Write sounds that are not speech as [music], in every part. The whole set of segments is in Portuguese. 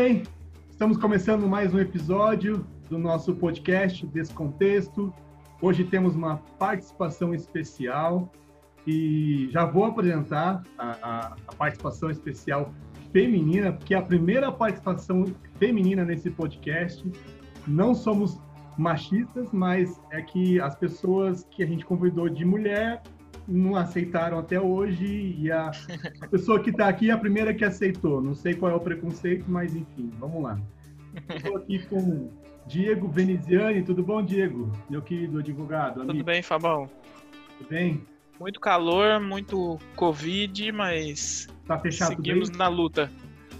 Bem, estamos começando mais um episódio do nosso podcast Descontexto. Hoje temos uma participação especial e já vou apresentar a, a, a participação especial feminina, porque é a primeira participação feminina nesse podcast. Não somos machistas, mas é que as pessoas que a gente convidou de mulher não aceitaram até hoje e a pessoa que está aqui é a primeira que aceitou. Não sei qual é o preconceito, mas enfim, vamos lá. Estou aqui com Diego Veneziani. Tudo bom, Diego? Meu querido advogado. Amigo. Tudo bem, Fabão? Tudo bem? Muito calor, muito Covid, mas tá fechado seguimos na luta.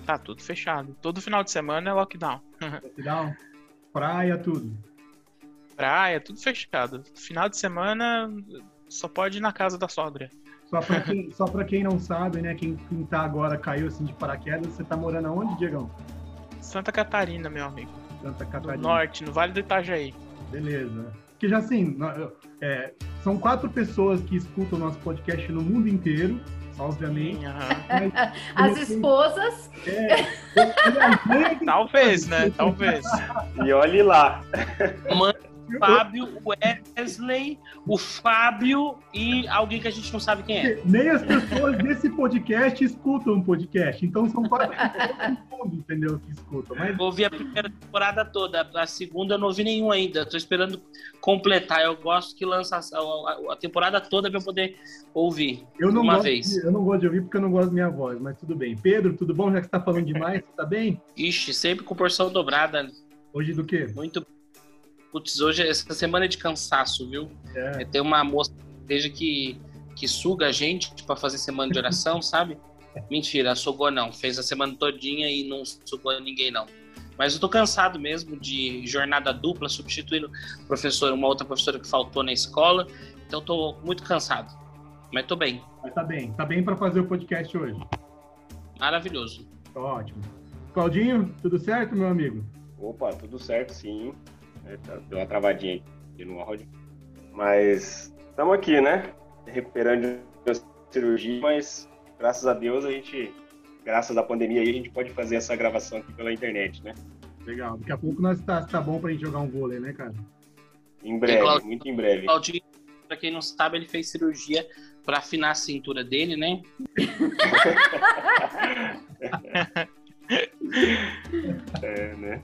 Tá tudo fechado. Todo final de semana é lockdown. [laughs] Lockdown? Praia, tudo. Praia, tudo fechado. Final de semana só pode ir na casa da sogra. Só pra quem, só pra quem não sabe, né? Quem, quem tá agora caiu assim de paraquedas, você tá morando aonde, Diegão? Santa Catarina, meu amigo. Santa Catarina. No norte, no Vale do Itajaí. Beleza. Que já assim, é, são quatro pessoas que escutam o nosso podcast no mundo inteiro, obviamente. Sim, [laughs] As esposas. É, [laughs] Talvez, né? Talvez. E olhe lá. Fábio, Wesley, o Fábio e alguém que a gente não sabe quem é. Nem as pessoas desse podcast escutam um podcast. Então são quase todo mundo, entendeu? Que escutam. Mas... Ouvi a primeira temporada toda, a segunda eu não ouvi nenhum ainda. Estou esperando completar. Eu gosto que lança a, a temporada toda para eu poder ouvir eu não uma vez. De, eu não gosto de ouvir porque eu não gosto da minha voz, mas tudo bem. Pedro, tudo bom? Já que você tá falando demais, tá bem? Ixi, sempre com porção dobrada. Hoje do quê? Muito Putz, hoje, essa semana é de cansaço, viu? É. Tem uma moça desde que, que suga a gente para fazer semana de oração, [laughs] sabe? Mentira, sugou não. Fez a semana todinha e não sugou ninguém, não. Mas eu tô cansado mesmo de jornada dupla, substituindo professor, uma outra professora que faltou na escola. Então tô muito cansado. Mas tô bem. Mas tá bem. Tá bem para fazer o podcast hoje. Maravilhoso. Ótimo. Claudinho, tudo certo, meu amigo? Opa, tudo certo, sim. É, tá, deu uma travadinha aqui no áudio. Mas estamos aqui, né? Recuperando a cirurgia, mas graças a Deus a gente, graças à pandemia aí, a gente pode fazer essa gravação aqui pela internet, né? Legal. Daqui a pouco nós tá, tá bom pra gente jogar um vôlei, né, cara? Em breve, Claudio, muito em breve. Claudinho, pra quem não sabe, ele fez cirurgia para afinar a cintura dele, né? [laughs] é, né?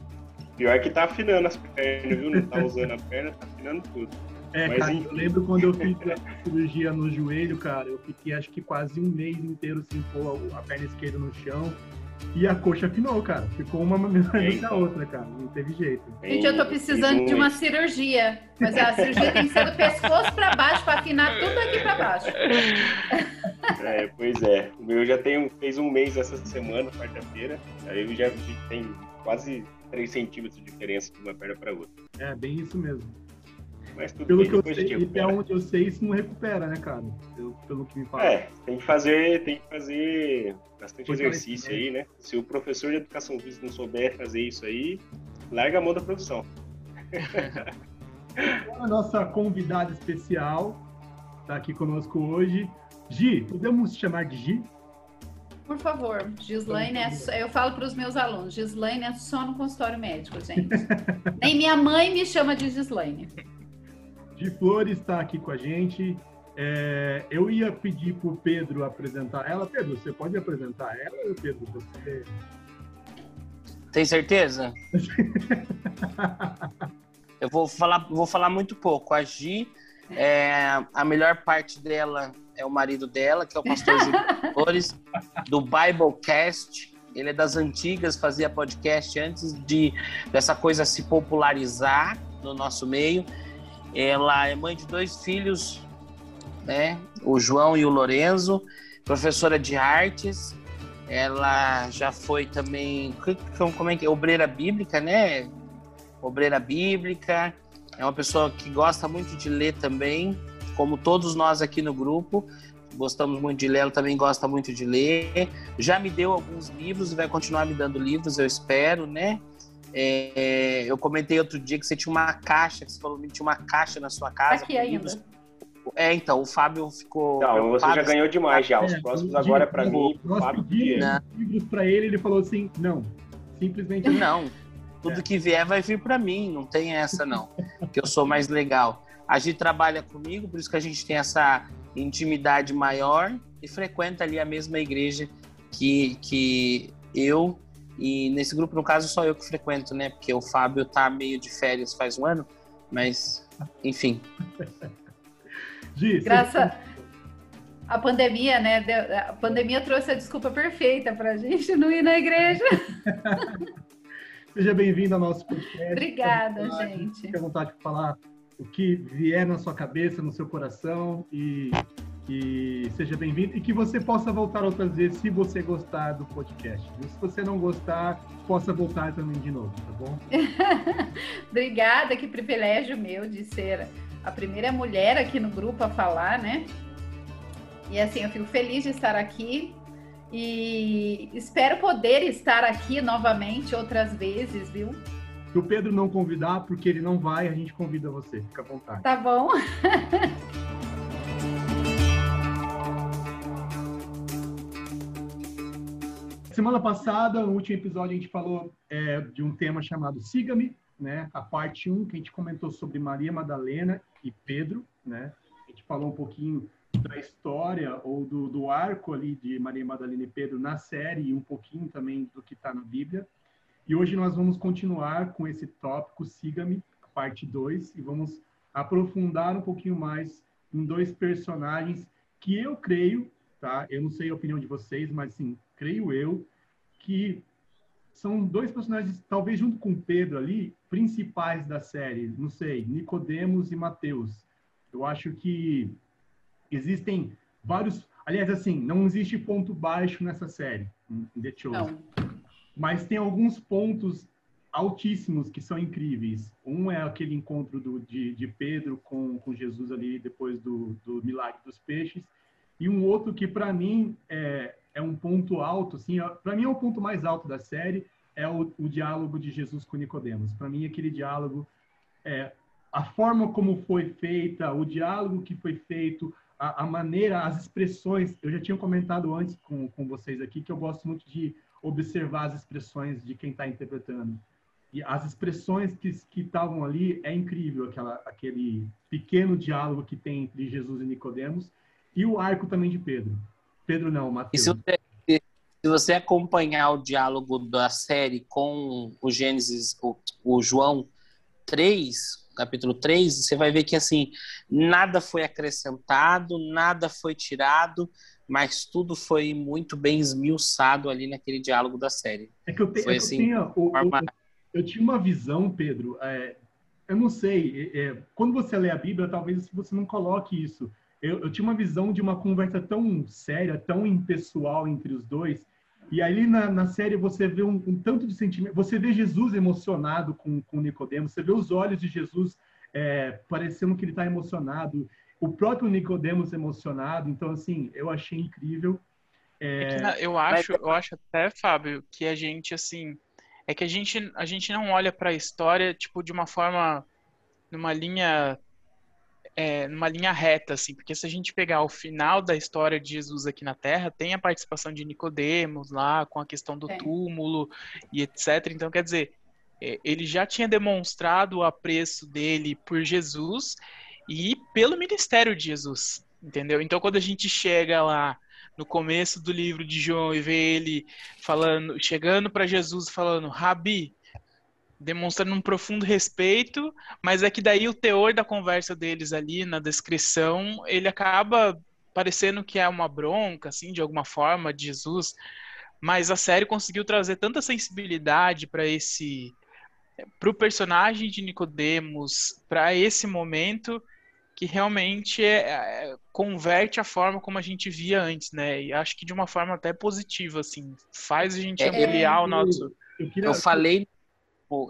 Pior que tá afinando as pernas, viu? Não tá usando a perna, tá afinando tudo. É, Mas, cara, enfim. eu lembro quando eu fiz a cirurgia no joelho, cara, eu fiquei acho que quase um mês inteiro sem pôr a perna esquerda no chão. E a coxa afinou, cara. Ficou uma [laughs] melhor do que a outra, cara. Não teve jeito. Gente, eu tô precisando de uma cirurgia. Mas a cirurgia tem que ser do pescoço pra baixo, pra afinar tudo aqui pra baixo. [laughs] É, pois é. O meu já tem, fez um mês essa semana, quarta-feira. Aí eu já tem quase 3 centímetros de diferença de uma perna para outra. É, bem isso mesmo. Mas tudo pelo bem, que eu sei, que até onde eu sei, isso não recupera, né, cara? Pelo, pelo que me fala. É, tem que fazer, tem que fazer bastante exercício aí, né? Se o professor de educação física não souber fazer isso aí, larga a mão da profissão. [laughs] a nossa convidada especial está aqui conosco hoje. Gi, podemos chamar de Gi? Por favor, Gislaine é só, eu falo para os meus alunos, Gislaine é só no consultório médico, gente. [laughs] Nem minha mãe me chama de Gislaine. De Flores está aqui com a gente. É, eu ia pedir para o Pedro apresentar ela. Pedro, você pode apresentar ela, Pedro? Você... Tem certeza? [laughs] eu vou falar, vou falar muito pouco. A Gi, é, a melhor parte dela é o marido dela, que é o pastor Júlio [laughs] Flores, do Biblecast. Ele é das antigas, fazia podcast antes de dessa coisa se popularizar no nosso meio. Ela é mãe de dois filhos, né? O João e o Lorenzo, professora de artes. Ela já foi também, como é que é? Obreira bíblica, né? Obreira bíblica. É uma pessoa que gosta muito de ler também como todos nós aqui no grupo. Gostamos muito de ler, ela também gosta muito de ler. Já me deu alguns livros e vai continuar me dando livros, eu espero, né? É, eu comentei outro dia que você tinha uma caixa, que você falou que tinha uma caixa na sua casa. Aqui ainda. Livros. É, então, o Fábio ficou. Não, você já ganhou demais já. Os é, próximos agora é para mim. Nós Fábio pedimos livros para ele, ele falou assim: não. Simplesmente. Não. Tudo que vier vai vir para mim, não tem essa não. que eu sou mais legal. A gente trabalha comigo, por isso que a gente tem essa intimidade maior e frequenta ali a mesma igreja que, que eu e nesse grupo, no caso, só eu que frequento, né? Porque o Fábio tá meio de férias faz um ano, mas enfim. [laughs] Graças a pandemia, né? A pandemia trouxe a desculpa perfeita para a gente não ir na igreja. [laughs] Seja bem-vindo ao nosso podcast. Obrigada, gente. Fique à vontade de falar o que vier na sua cabeça, no seu coração e que seja bem-vindo e que você possa voltar outras vezes se você gostar do podcast. E se você não gostar, possa voltar também de novo, tá bom? [laughs] Obrigada, que privilégio meu de ser a primeira mulher aqui no grupo a falar, né? E assim, eu fico feliz de estar aqui e espero poder estar aqui novamente outras vezes, viu? Se o Pedro não convidar, porque ele não vai, a gente convida você. Fica à vontade. Tá bom. [laughs] Semana passada, no último episódio, a gente falou é, de um tema chamado Siga-me, né? A parte 1, que a gente comentou sobre Maria Madalena e Pedro, né? A gente falou um pouquinho da história ou do, do arco ali de Maria Madalena e Pedro na série e um pouquinho também do que está na Bíblia. E hoje nós vamos continuar com esse tópico Siga-me, parte 2, e vamos aprofundar um pouquinho mais em dois personagens que eu creio, tá? Eu não sei a opinião de vocês, mas sim, creio eu, que são dois personagens, talvez junto com Pedro ali, principais da série. Não sei, Nicodemos e Mateus. Eu acho que existem vários. Aliás, assim, não existe ponto baixo nessa série, em The Chosen. Não. Mas tem alguns pontos altíssimos que são incríveis. Um é aquele encontro do, de, de Pedro com, com Jesus ali depois do, do milagre dos peixes. E um outro que, para mim, é, é um ponto alto, assim, para mim é o ponto mais alto da série, é o, o diálogo de Jesus com Nicodemos. Para mim, aquele diálogo, é, a forma como foi feita, o diálogo que foi feito, a, a, maneira, as expressões. Eu já tinha comentado antes com, com vocês aqui que eu gosto muito de observar as expressões de quem está interpretando. E as expressões que estavam ali é incrível, aquela, aquele pequeno diálogo que tem entre Jesus e Nicodemos e o arco também de Pedro. Pedro não, Mateus. Se você, se você, acompanhar o diálogo da série com o Gênesis, o, o João 3, capítulo 3, você vai ver que assim, nada foi acrescentado, nada foi tirado, mas tudo foi muito bem esmiuçado ali naquele diálogo da série. É que eu, te, foi, é assim, eu, tinha, o, forma... eu, eu, tinha uma visão, Pedro, é, eu não sei, é, é, quando você lê a Bíblia, talvez você não coloque isso, eu, eu, tinha uma visão de uma conversa tão séria, tão impessoal entre os dois. E ali na, na série você vê um, um, tanto de sentimento. Você vê Jesus emocionado com, com Nicodemos. Você vê os olhos de Jesus é, parecendo que ele está emocionado. O próprio Nicodemos emocionado. Então assim, eu achei incrível. É... É eu acho, eu acho até, Fábio, que a gente assim é que a gente a gente não olha para a história tipo de uma forma numa linha é, numa linha reta, assim, porque se a gente pegar o final da história de Jesus aqui na Terra, tem a participação de Nicodemos lá, com a questão do é. túmulo e etc. Então, quer dizer, é, ele já tinha demonstrado o apreço dele por Jesus e pelo ministério de Jesus, entendeu? Então, quando a gente chega lá no começo do livro de João e vê ele falando, chegando para Jesus falando, Rabi, demonstrando um profundo respeito, mas é que daí o teor da conversa deles ali na descrição, ele acaba parecendo que é uma bronca, assim, de alguma forma, de Jesus, mas a série conseguiu trazer tanta sensibilidade para esse para o personagem de Nicodemos, para esse momento que realmente é, é, converte a forma como a gente via antes, né? E acho que de uma forma até positiva, assim, faz a gente é, ampliar o nosso. Eu, eu falei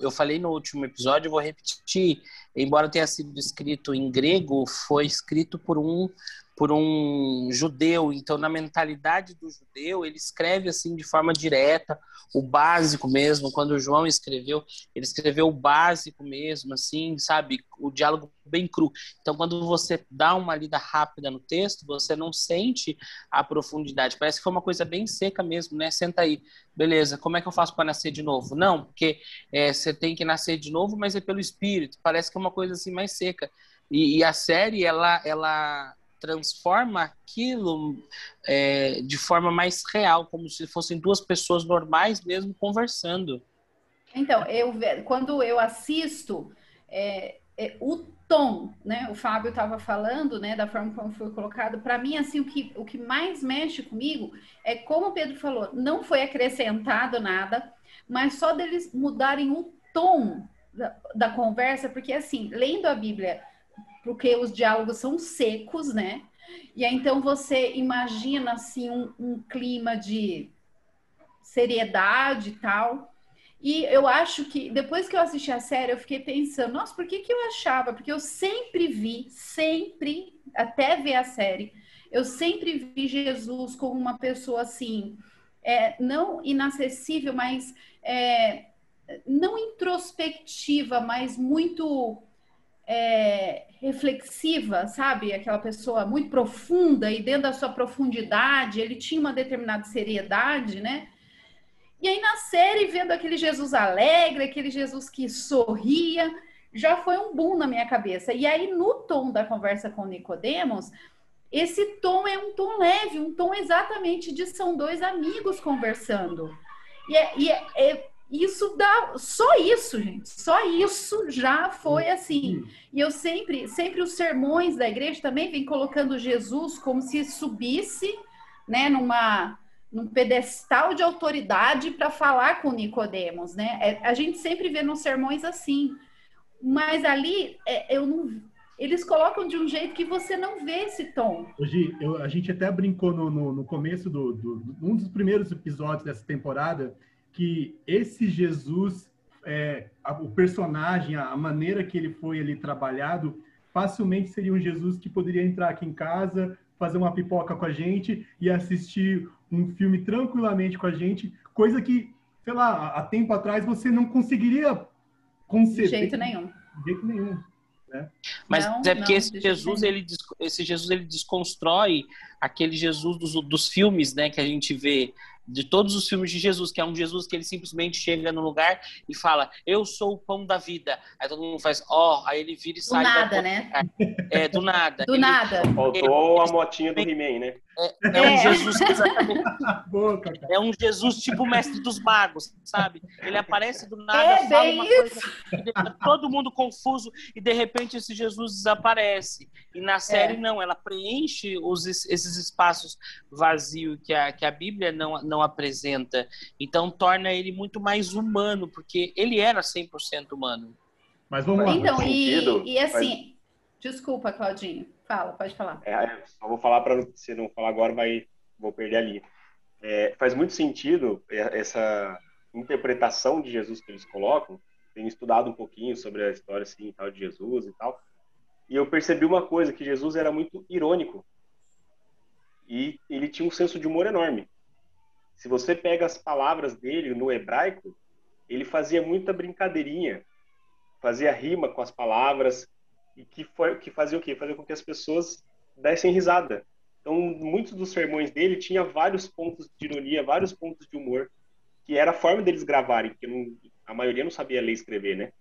eu falei no último episódio, vou repetir, embora tenha sido escrito em grego, foi escrito por um por um judeu. Então, na mentalidade do judeu, ele escreve assim de forma direta, o básico mesmo. Quando João escreveu, ele escreveu o básico mesmo, assim, sabe? O diálogo bem cru. Então, quando você dá uma lida rápida no texto, você não sente a profundidade. Parece que foi uma coisa bem seca mesmo, né? Senta aí, beleza. Como é que eu faço para nascer de novo? Não, porque é, você tem que nascer de novo, mas é pelo Espírito. Parece que é uma coisa assim mais seca. E, e a série, ela, ela transforma aquilo é, de forma mais real, como se fossem duas pessoas normais mesmo conversando. Então, eu quando eu assisto, é, é, o tom, né? O Fábio estava falando, né? Da forma como foi colocado. Para mim, assim, o que, o que mais mexe comigo é como o Pedro falou, não foi acrescentado nada, mas só deles mudarem o tom da, da conversa, porque assim, lendo a Bíblia porque os diálogos são secos, né? E aí, então você imagina assim um, um clima de seriedade e tal. E eu acho que depois que eu assisti a série, eu fiquei pensando, nossa, por que, que eu achava? Porque eu sempre vi, sempre, até ver a série, eu sempre vi Jesus como uma pessoa assim, é, não inacessível, mas é, não introspectiva, mas muito é, reflexiva, sabe? Aquela pessoa muito profunda e dentro da sua profundidade, ele tinha uma determinada seriedade, né? E aí na série, vendo aquele Jesus alegre, aquele Jesus que sorria, já foi um boom na minha cabeça. E aí no tom da conversa com Nicodemos, esse tom é um tom leve, um tom exatamente de são dois amigos conversando. E é, e é, é isso dá só isso, gente. Só isso já foi assim. E eu sempre, sempre os sermões da igreja também vem colocando Jesus como se subisse, né, numa num pedestal de autoridade para falar com Nicodemos, né? É, a gente sempre vê nos sermões assim. Mas ali é, eu não eles colocam de um jeito que você não vê esse tom. Hoje, eu, a gente até brincou no, no, no começo do, do, um dos primeiros episódios dessa temporada que esse Jesus, é, a, o personagem, a, a, maneira que ele foi ali trabalhado, facilmente seria um Jesus que poderia entrar aqui em casa, fazer uma pipoca com a gente e assistir um filme tranquilamente com a gente, coisa que, sei lá, há tempo atrás você não conseguiria conceder. De jeito nenhum. De jeito nenhum. Né? Mas não, é porque não, esse Jesus, ele, esse Jesus ele desconstrói aquele Jesus dos, dos filmes, né, que a gente vê de todos os filmes de Jesus, que é um Jesus que ele simplesmente chega no lugar e fala, eu sou o pão da vida. Aí todo mundo faz, ó, oh, aí ele vira e do sai. Do nada, né? É, do nada. Do ele, nada. Faltou a motinha do He-Man, né? É, é, um é. Jesus exatamente. [laughs] é um Jesus tipo mestre dos magos, sabe? Ele aparece do nada, é, fala uma isso. coisa, todo mundo confuso e de repente esse Jesus desaparece. E na série é. não, ela preenche os, esses espaços vazios que a, que a Bíblia não, não apresenta. Então torna ele muito mais humano, porque ele era 100% humano. Mas vamos lá. Então, e, e assim, desculpa, Claudinho. Fala, pode falar. É, só vou falar para se não falar agora, vai, vou perder ali. É, faz muito sentido essa interpretação de Jesus que eles colocam. Tenho estudado um pouquinho sobre a história assim, tal de Jesus e tal. E eu percebi uma coisa, que Jesus era muito irônico. E ele tinha um senso de humor enorme. Se você pega as palavras dele no hebraico, ele fazia muita brincadeirinha, fazia rima com as palavras, e que, foi, que fazia o quê? Fazia com que as pessoas dessem risada. Então, muitos dos sermões dele tinha vários pontos de ironia, vários pontos de humor, que era a forma deles gravarem, porque não, a maioria não sabia ler e escrever, né?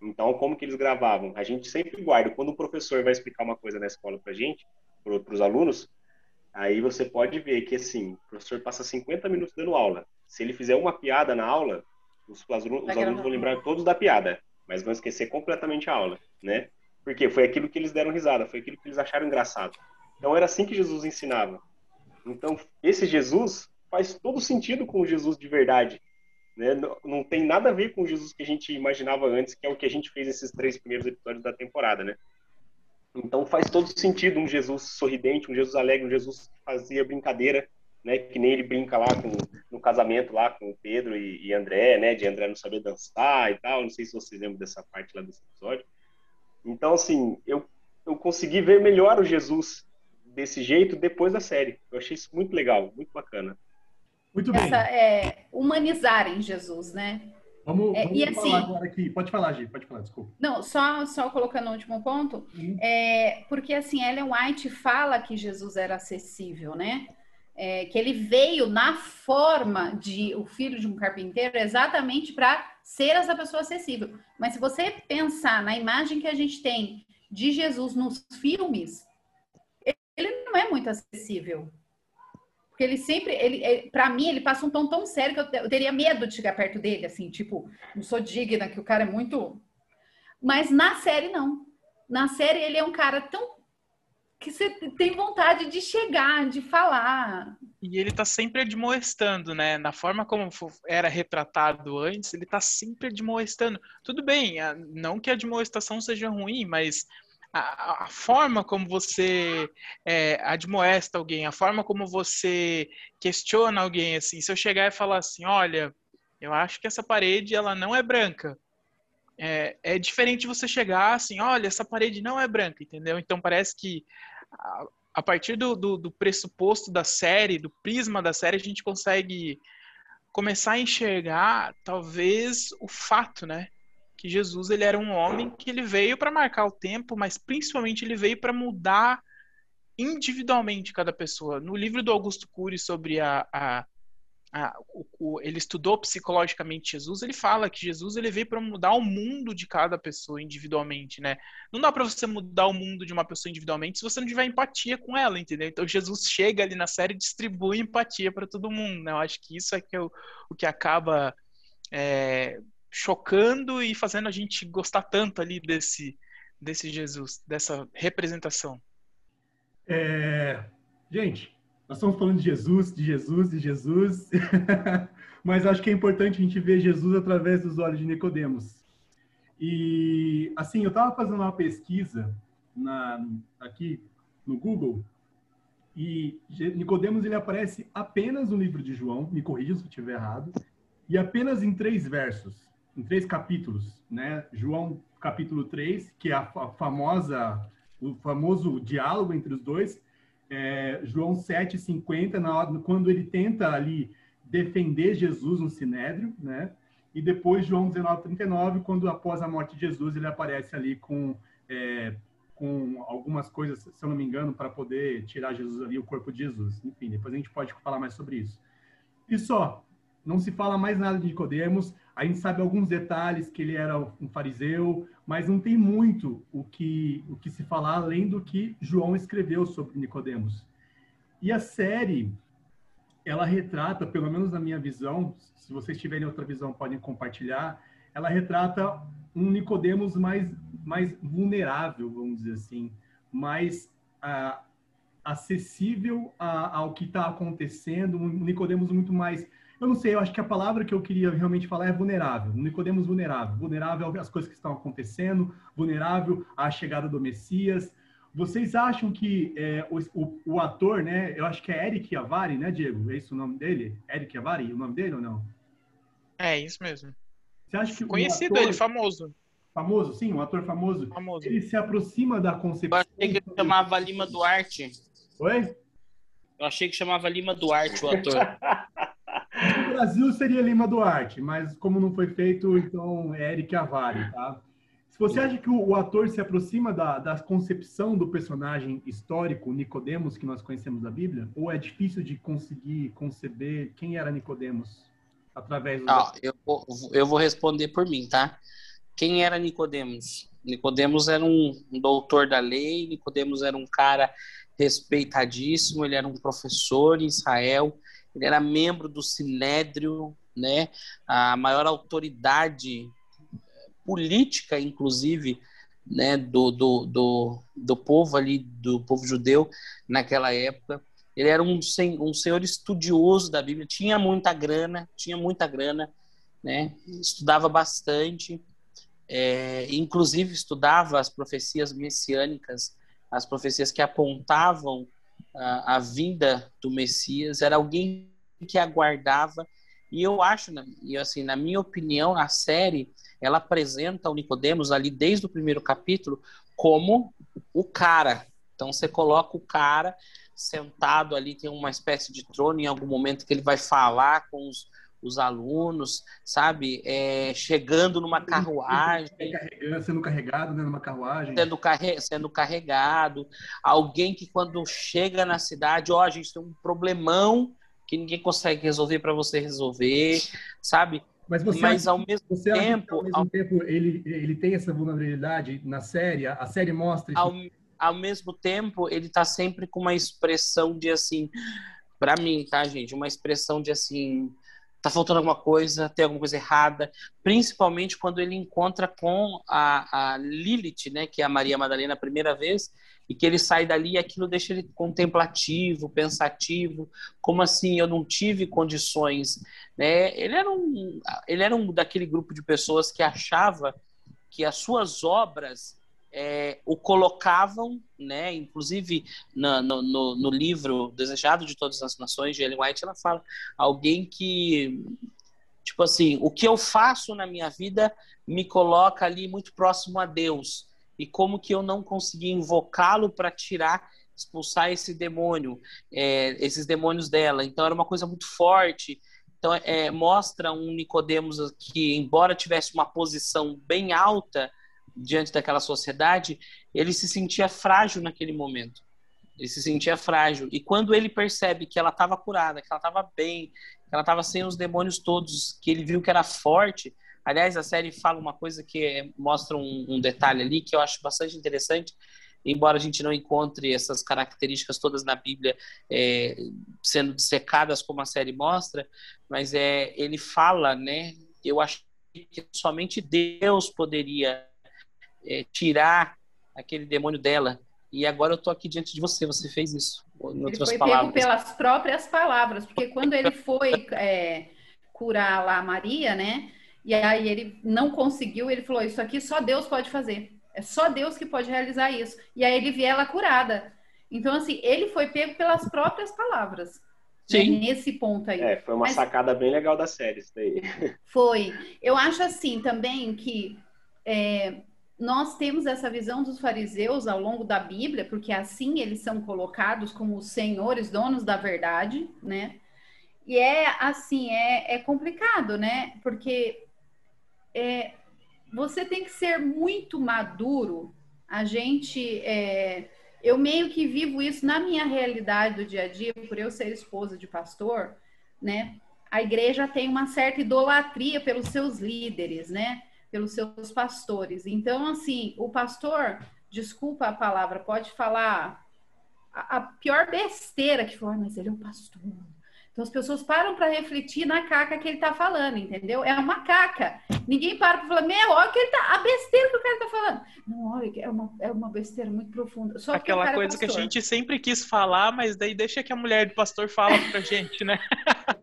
Então, como que eles gravavam? A gente sempre guarda. Quando o professor vai explicar uma coisa na escola para gente, para os alunos, aí você pode ver que, assim, o professor passa 50 minutos dando aula. Se ele fizer uma piada na aula, os, os alunos, os alunos vão lembrar todos da piada, mas vão esquecer completamente a aula, né? Porque foi aquilo que eles deram risada, foi aquilo que eles acharam engraçado. Então era assim que Jesus ensinava. Então esse Jesus faz todo sentido com o Jesus de verdade. Né? Não, não, tem nada a ver com o Jesus que a gente imaginava antes, que é o que a gente fez nesses três primeiros episódios da temporada, né? Então faz todo sentido um Jesus sorridente, um Jesus alegre, um Jesus que fazia brincadeira, né? Que nem ele brinca lá com, no casamento lá com o Pedro e, e André, né? De André não saber dançar e tal. Não sei se vocês lembram dessa parte lá desse episódio. Então, assim, eu, eu consegui ver melhor o Jesus desse jeito depois da série. Eu achei isso muito legal, muito bacana. Muito bem. Essa, é, humanizarem Jesus, né? Vamos, É, vamos e falar assim- agora aqui. Pode falar, Gi, pode falar, desculpa. Não, só, só colocando o último ponto, Uhum. é, porque assim, Ellen White fala que Jesus era acessível, né? É, que ele veio na forma de o filho de um carpinteiro exatamente para ser essa pessoa acessível. Mas se você pensar na imagem que a gente tem de Jesus nos filmes, ele não é muito acessível. Porque ele sempre, ele, para mim, ele passa um tom tão sério que eu, eu teria medo de chegar perto dele, assim, tipo, não sou digna, que o cara é muito. Mas na série, não. Na série, ele é um cara tão. Que você tem vontade de chegar, de falar. E ele tá sempre admoestando, né? Na forma como era retratado antes, ele tá sempre admoestando. Tudo bem, não que a admoestação seja ruim, mas a, a- forma como você é, admoesta alguém, a forma como você questiona alguém, assim, se eu chegar e falar assim, olha, eu acho que essa parede, ela não é branca. É, é diferente você chegar assim, olha, essa parede não é branca, entendeu? Então parece que a, partir do, do, do pressuposto da série, do prisma da série, a gente consegue começar a enxergar talvez o fato, né? Que Jesus ele era um homem que ele veio para marcar o tempo, mas principalmente ele veio para mudar individualmente cada pessoa. No livro do Augusto Cury sobre a, a, a o, o, ele estudou psicologicamente Jesus, ele fala que Jesus ele veio para mudar o mundo de cada pessoa individualmente, né? Não dá para você mudar o mundo de uma pessoa individualmente se você não tiver empatia com ela, entendeu? Então Jesus chega ali na série e distribui empatia para todo mundo, né? Eu acho que isso é que é o, o que acaba é, chocando e fazendo a gente gostar tanto ali desse desse Jesus, dessa representação. É, gente, nós estamos falando de Jesus, de Jesus, de Jesus, [laughs] mas acho que é importante a gente ver Jesus através dos olhos de Nicodemos. E assim, eu estava fazendo uma pesquisa na, aqui no Google e Nicodemos ele aparece apenas no livro de João, me corrija se eu estiver errado, e apenas em três versos, em três capítulos, né? João capítulo 3, que é a famosa o famoso diálogo entre os dois, é, João 7,50, na quando ele tenta ali defender Jesus no Sinédrio, né? E depois João 19,39, quando após a morte de Jesus ele aparece ali com, é, com algumas coisas, se eu não me engano, para poder tirar Jesus ali, o corpo de Jesus. Enfim, depois a gente pode falar mais sobre isso. E só, não se fala mais nada de Nicodemos, a gente sabe alguns detalhes que ele era um fariseu, mas não tem muito o que o que se falar além do que João escreveu sobre Nicodemos. E a série ela retrata, pelo menos na minha visão, se vocês tiverem outra visão podem compartilhar, ela retrata um Nicodemos mais mais vulnerável, vamos dizer assim, mais ah, acessível a, ao que está acontecendo, um Nicodemos muito mais eu não sei, eu acho que a palavra que eu queria realmente falar é vulnerável. Um Nicodemos vulnerável. Vulnerável às coisas que estão acontecendo, vulnerável à chegada do Messias. Vocês acham que é, o, o, o, ator, né? Eu acho que é Eric Avari, né, Diego? É isso o nome dele? Eric Avari, o nome dele ou não? É isso mesmo. Você acha que Conhecido, ator, ele, famoso. Famoso, sim, um ator famoso. famoso. Ele se aproxima da concepção. Eu achei que ele chamava Lima Duarte. Oi? Eu achei que chamava Lima Duarte o ator. [laughs] Brasil seria Lima Duarte, mas como não foi feito, então é Eric Avari, tá? Se você acha que o, o ator se aproxima da, da, concepção do personagem histórico Nicodemos que nós conhecemos da Bíblia, ou é difícil de conseguir conceber quem era Nicodemos através do ah, eu, vou, eu vou responder por mim, tá? Quem era Nicodemos? Nicodemos era um, um doutor da lei, Nicodemos era um cara respeitadíssimo, ele era um professor em Israel, ele era membro do Sinédrio, né? A maior autoridade política, inclusive, né? Do, do, do, do povo ali, do povo judeu naquela época. Ele era um, um senhor estudioso da Bíblia, tinha muita grana, tinha muita grana, né? Estudava bastante, é, inclusive estudava as profecias messiânicas, as profecias que apontavam a, vinda do Messias, era alguém que aguardava. E eu acho, e assim, na minha opinião, a série ela apresenta o Nicodemos ali desde o primeiro capítulo como o cara, Então você coloca o cara sentado ali, tem uma espécie de trono em algum momento que ele vai falar com os, os alunos, sabe? É, chegando numa carruagem. Sendo carregado né, numa carruagem. Sendo, carre, sendo carregado. Alguém que quando chega na cidade, ó, oh, a gente tem um problemão que ninguém consegue resolver para você resolver, sabe? Mas, você Mas ao mesmo você tempo, ao mesmo ao... tempo ele, ele tem essa vulnerabilidade na série, a série mostra ao, ao mesmo tempo, ele tá sempre com uma expressão de assim, para mim, tá, gente, uma expressão de assim, tá faltando alguma coisa, tem alguma coisa errada, principalmente quando ele encontra com a, a Lilith, né, que é a Maria Madalena a primeira vez, e que ele sai dali e aquilo deixa ele contemplativo, pensativo, como assim eu não tive condições, né? Ele era um ele era um daquele grupo de pessoas que achava que as suas obras é, o colocavam, né? Inclusive no, no, no, livro Desejado de Todas as Nações, de Ellen White, ela fala alguém que, tipo assim, o que eu faço na minha vida me coloca ali muito próximo a Deus e como que eu não consegui invocá-lo para tirar, expulsar esse demônio, é, esses demônios dela. Então era uma coisa muito forte. Então é, mostra um Nicodemos que, embora tivesse uma posição bem alta diante daquela sociedade, ele se sentia frágil naquele momento. Ele se sentia frágil. E quando ele percebe que ela estava curada, que ela estava bem, que ela estava sem os demônios todos, que ele viu que era forte. Aliás, a série fala uma coisa que é, mostra um, um detalhe ali que eu acho bastante interessante, embora a gente não encontre essas características todas na Bíblia é, sendo dissecadas como a série mostra, mas é ele fala, né? Eu acho que somente Deus poderia é, tirar aquele demônio dela. E agora eu tô aqui diante de você, você fez isso. Em ele foi palavras. pego pelas próprias palavras, porque quando ele foi é, curar lá a Maria, né? E aí ele não conseguiu, ele falou: Isso aqui só Deus pode fazer. É só Deus que pode realizar isso. E aí ele vê ela curada. Então, assim, ele foi pego pelas próprias palavras. Né, Sim. Né, nesse ponto aí. É, foi uma Mas, sacada bem legal da série, isso daí. Foi. Eu acho assim também que é, nós temos essa visão dos fariseus ao longo da Bíblia, porque assim eles são colocados como os senhores, donos da verdade, né? E é assim, é, é complicado, né? Porque é, você tem que ser muito maduro. A gente, é, eu meio que vivo isso na minha realidade do dia a dia, por eu ser esposa de pastor, né? A igreja tem uma certa idolatria pelos seus líderes, né? Pelos seus pastores. Então, assim, o pastor, desculpa a palavra, pode falar a, a pior besteira que for, mas ele é um pastor. Então as pessoas param para refletir na caca que ele está falando, entendeu? É uma caca. Ninguém para para falar, meu, olha que ele tá, a besteira que o cara está falando. Não, olha, é uma, é uma besteira muito profunda. Só Aquela que é coisa é que a gente sempre quis falar, mas daí deixa que a mulher do pastor fala pra gente, né? [laughs]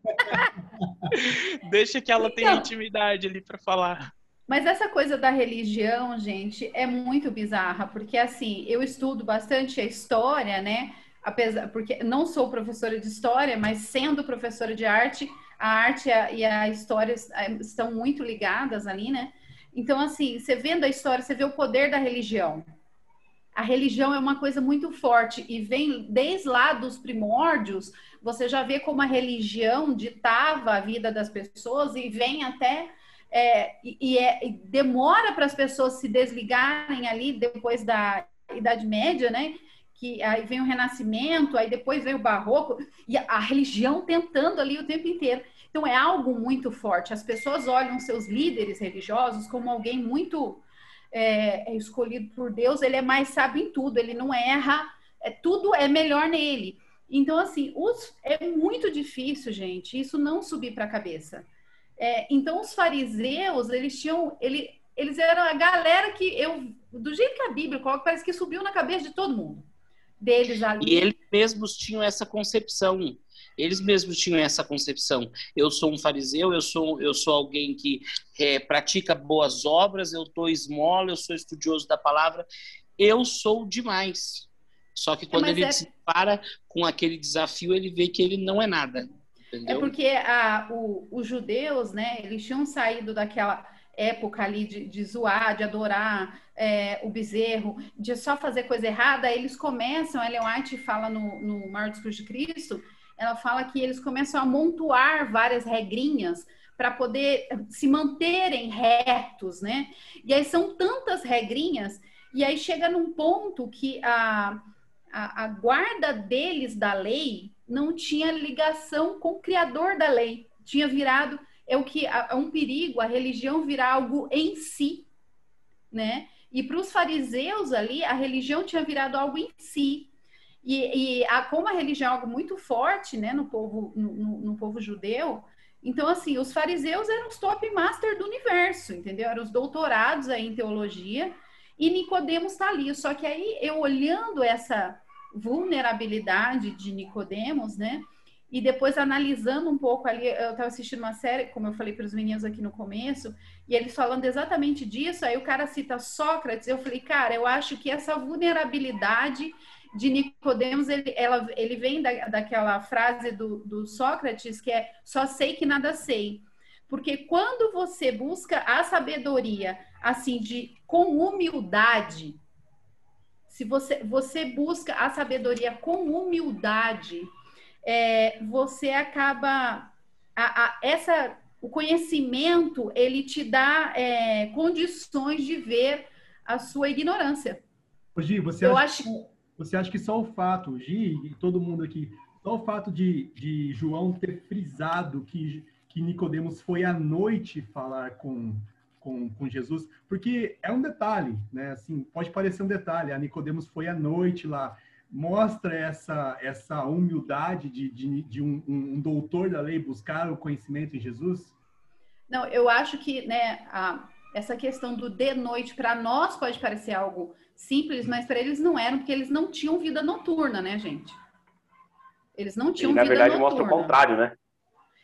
[laughs] deixa que ela então, tenha intimidade ali para falar. Mas essa coisa da religião, gente, é muito bizarra, porque assim, eu estudo bastante a história, né? Apesar, porque não sou professora de história, mas sendo professora de arte, a arte e a história estão muito ligadas ali, né? Então, assim, você vendo a história, você vê o poder da religião. A religião é uma coisa muito forte e vem desde lá dos primórdios, você já vê como a religião ditava a vida das pessoas e vem até é, e, é, e demora para as pessoas se desligarem ali depois da Idade Média, né? Que aí vem o Renascimento, aí depois vem o Barroco, e a religião tentando ali o tempo inteiro. Então é algo muito forte. As pessoas olham seus líderes religiosos como alguém muito é, é escolhido por Deus, ele é mais sábio em tudo, ele não erra, é, tudo é melhor nele. Então, assim, os, é muito difícil, gente, isso não subir para a cabeça. É, então, os fariseus, eles tinham. Ele, eles eram a galera que eu. Do jeito que a Bíblia coloca, parece que subiu na cabeça de todo mundo. Deles ali. E eles mesmos tinham essa concepção. Eles mesmos tinham essa concepção. Eu sou um fariseu, eu sou, eu sou alguém que é, pratica boas obras, eu dou esmola, eu sou estudioso da palavra. Eu sou demais. Só que quando é, ele é... se para com aquele desafio, ele vê que ele não é nada. Entendeu? É porque a, o, os judeus, né, eles tinham saído daquela. época ali de, de zoar, de adorar é, o bezerro, de só fazer coisa errada, eles começam, Ellen White fala no, no Maior Discurso de Cristo, ela fala que eles começam a amontoar várias regrinhas para poder se manterem retos, né? E aí são tantas regrinhas, e aí chega num ponto que a, a, a guarda deles da lei não tinha ligação com o criador da lei, tinha virado é o que é um perigo a religião virar algo em si, né? E para os fariseus ali, a religião tinha virado algo em si. E, e a, como a religião é algo muito forte, né, no povo, no, no, no povo judeu, então, assim, os fariseus eram os top master do universo, entendeu? Eram os doutorados aí em teologia, e Nicodemos está ali. Só que aí, eu olhando essa vulnerabilidade de Nicodemos, né? E depois analisando um pouco ali, eu estava assistindo uma série, como eu falei para os meninos aqui no começo, e eles falando exatamente disso, aí o cara cita Sócrates, eu falei, cara, eu acho que essa vulnerabilidade de Nicodemos, ele, ela, ele vem da, daquela frase do, do Sócrates, que é só sei que nada sei. Porque quando você busca a sabedoria, assim, de com humildade, se você, você busca a sabedoria com humildade, é, você acaba a, a, essa o conhecimento ele te dá é, condições de ver a sua ignorância. Gi, você Eu acha, acho... você acha que só o fato, Gi e todo mundo aqui, só o fato de, de João ter frisado que, que Nicodemos foi à noite falar com, com, com Jesus, porque é um detalhe, né? Assim, pode parecer um detalhe, a Nicodemos foi à noite lá, mostra essa, essa humildade de, de, de um, um, doutor da lei buscar o conhecimento em Jesus? Não, eu acho que né, a, essa questão do de noite, para nós pode parecer algo simples, mas para eles não eram, porque eles não tinham vida noturna, né, gente? Eles não tinham e, vida noturna. Na verdade, mostra o contrário, né?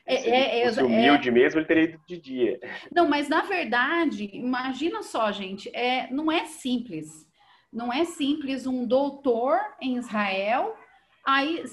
É, Se é, fosse é, humilde mesmo, ele teria ido de dia. Não, mas na verdade, imagina só, gente, é, não é simples. Não é simples um doutor em Israel. Aí,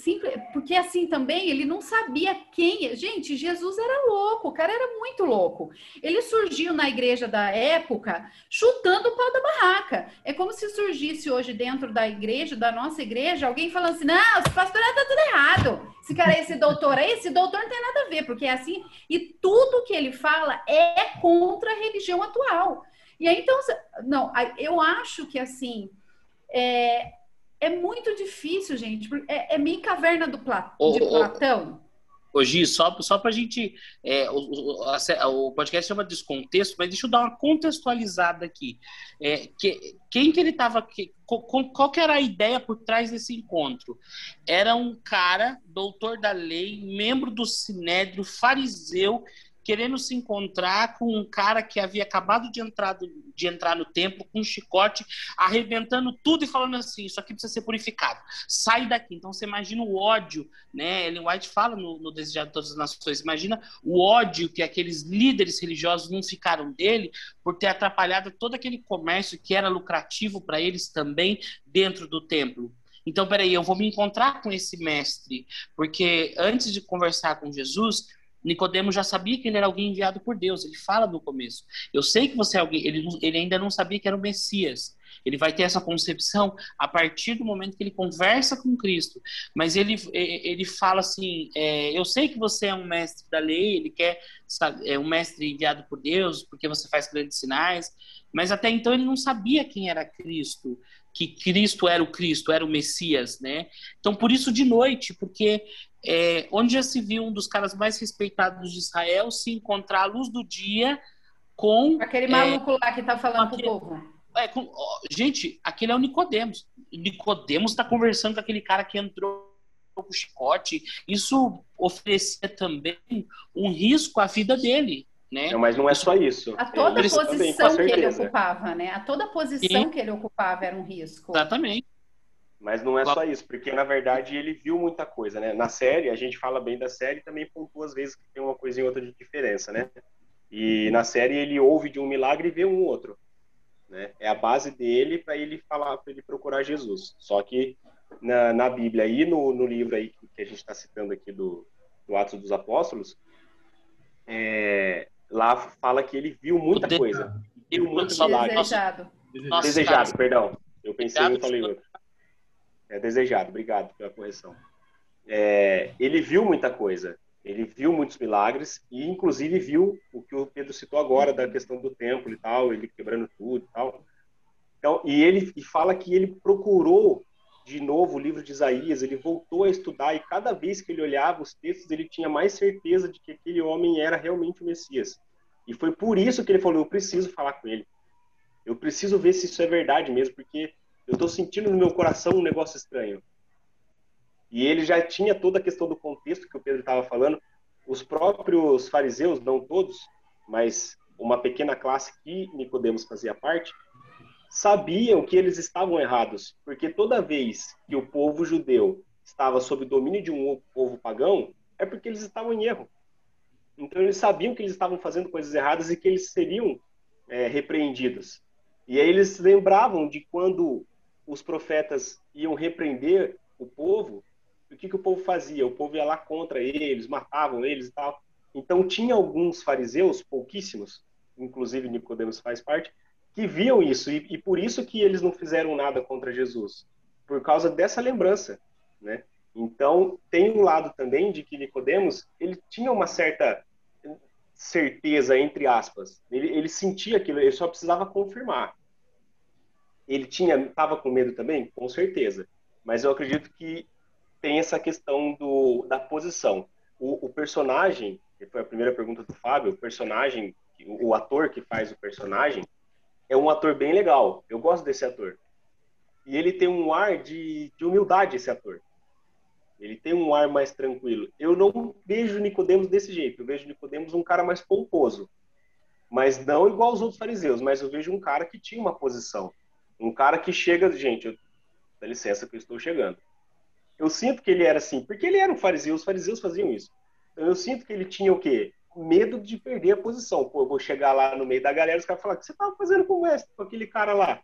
porque assim também ele não sabia quem. Gente, Jesus era louco, o cara era muito louco. Ele surgiu na igreja da época chutando o pau da barraca. É como se surgisse hoje dentro da igreja, da nossa igreja, alguém falando assim: não, esse pastor tá tudo errado. Esse cara, esse doutor aí, esse doutor não tem nada a ver, porque é assim. E tudo que ele fala é contra a religião atual. E aí, então, não, eu acho que assim, é, é muito difícil, gente. É, é meio caverna do Pla, de Platão. Hoje, só, só para a gente. É, o, a, o podcast chama Descontexto, mas deixa eu dar uma contextualizada aqui. É, que, quem que ele estava. Qual que era a ideia por trás desse encontro? Era um cara, doutor da lei, membro do Sinédrio, fariseu, querendo se encontrar com um cara que havia acabado de entrar, de entrar no templo com um chicote, arrebentando tudo e falando assim: Isso aqui precisa ser purificado, sai daqui. Então você imagina o ódio, né? Ellen White fala no, no Desejado de Todas as Nações: imagina o ódio que aqueles líderes religiosos não ficaram dele por ter atrapalhado todo aquele comércio que era lucrativo para eles também dentro do templo. Então, peraí, eu vou me encontrar com esse mestre, porque antes de conversar com Jesus, Nicodemo já sabia que ele era alguém enviado por Deus. Ele fala no começo: "Eu sei que você é alguém". Ele, ele ainda não sabia que era o Messias. Ele vai ter essa concepção a partir do momento que ele conversa com Cristo. Mas ele, ele fala assim: é, Eu sei que você é um mestre da lei, ele quer é um mestre enviado por Deus, porque você faz grandes sinais. Mas até então ele não sabia quem era Cristo que Cristo era o Cristo, era o Messias, né? Então, por isso, de noite, porque é, onde já se viu um dos caras mais respeitados de Israel se encontrar à luz do dia com... Aquele maluco é, lá que tá falando aquele, pro povo. É, com, ó, gente, aquele é o Nicodemos. Nicodemos está conversando com aquele cara que entrou com o chicote. Isso oferecia também um risco à vida dele. Né? Não, mas não é só isso. A toda posição que ele ocupava, né? A toda posição Sim. que ele ocupava era um risco. Exatamente. Mas não é só isso, porque na verdade ele viu muita coisa, né? Na série, a gente fala bem da série e também pontua às vezes que tem uma coisa e outra de diferença, né? E na série ele ouve de um milagre e vê um outro, né? É a base dele para ele falar, para ele procurar Jesus. Só que na, na Bíblia e no, no livro aí que a gente está citando aqui do, do Atos dos Apóstolos, é, lá fala que ele viu muita coisa. Viu milagres. Desejado. Desejado, desejado perdão. Eu pensei e falei outro. É desejado, obrigado pela correção. É, ele viu muita coisa. Ele viu muitos milagres e, inclusive, viu o que o Pedro citou agora da questão do templo e tal, ele quebrando tudo e tal. Então, e ele e fala que ele procurou de novo o livro de Isaías, ele voltou a estudar e cada vez que ele olhava os textos, ele tinha mais certeza de que aquele homem era realmente o Messias. E foi por isso que ele falou: eu preciso falar com ele. Eu preciso ver se isso é verdade mesmo, porque eu estou sentindo no meu coração um negócio estranho. E ele já tinha toda a questão do contexto que o Pedro estava falando. Os próprios fariseus, não todos, mas uma pequena classe que Nicodemos fazia parte, sabiam que eles estavam errados, porque toda vez que o povo judeu estava sob domínio de um povo pagão, é porque eles estavam em erro. Então eles sabiam que eles estavam fazendo coisas erradas e que eles seriam é, repreendidos. E aí eles lembravam de quando os profetas iam repreender o povo, o que, que o povo fazia? O povo ia lá contra eles, matavam eles e tal. Então tinha alguns fariseus, pouquíssimos, inclusive Nicodemos faz parte, que viam isso e, e, por isso que eles não fizeram nada contra Jesus, por causa dessa lembrança, né? Então tem um lado também de que Nicodemos ele tinha uma certa certeza entre aspas, ele, ele sentia aquilo, ele só precisava confirmar. Ele tinha, estava com medo também, com certeza, mas eu acredito que tem essa questão do, da posição. O, o personagem, que foi a primeira pergunta do Fábio, o personagem, o, o ator que faz o personagem, é um ator bem legal. Eu gosto desse ator. E ele tem um ar de, de humildade, esse ator. Ele tem um ar mais tranquilo. Eu não vejo Nicodemos desse jeito. Eu vejo Nicodemos um cara mais pomposo. Mas não igual aos outros fariseus, mas eu vejo um cara que tinha uma posição. Um cara que chega, gente, eu, dá licença que eu estou chegando. Eu sinto que ele era assim, porque ele era um fariseu, os fariseus faziam isso. Então eu sinto que ele tinha o quê? Medo de perder a posição. Pô, eu vou chegar lá no meio da galera e os caras falar: o que você tava fazendo com o mestre, com aquele cara lá?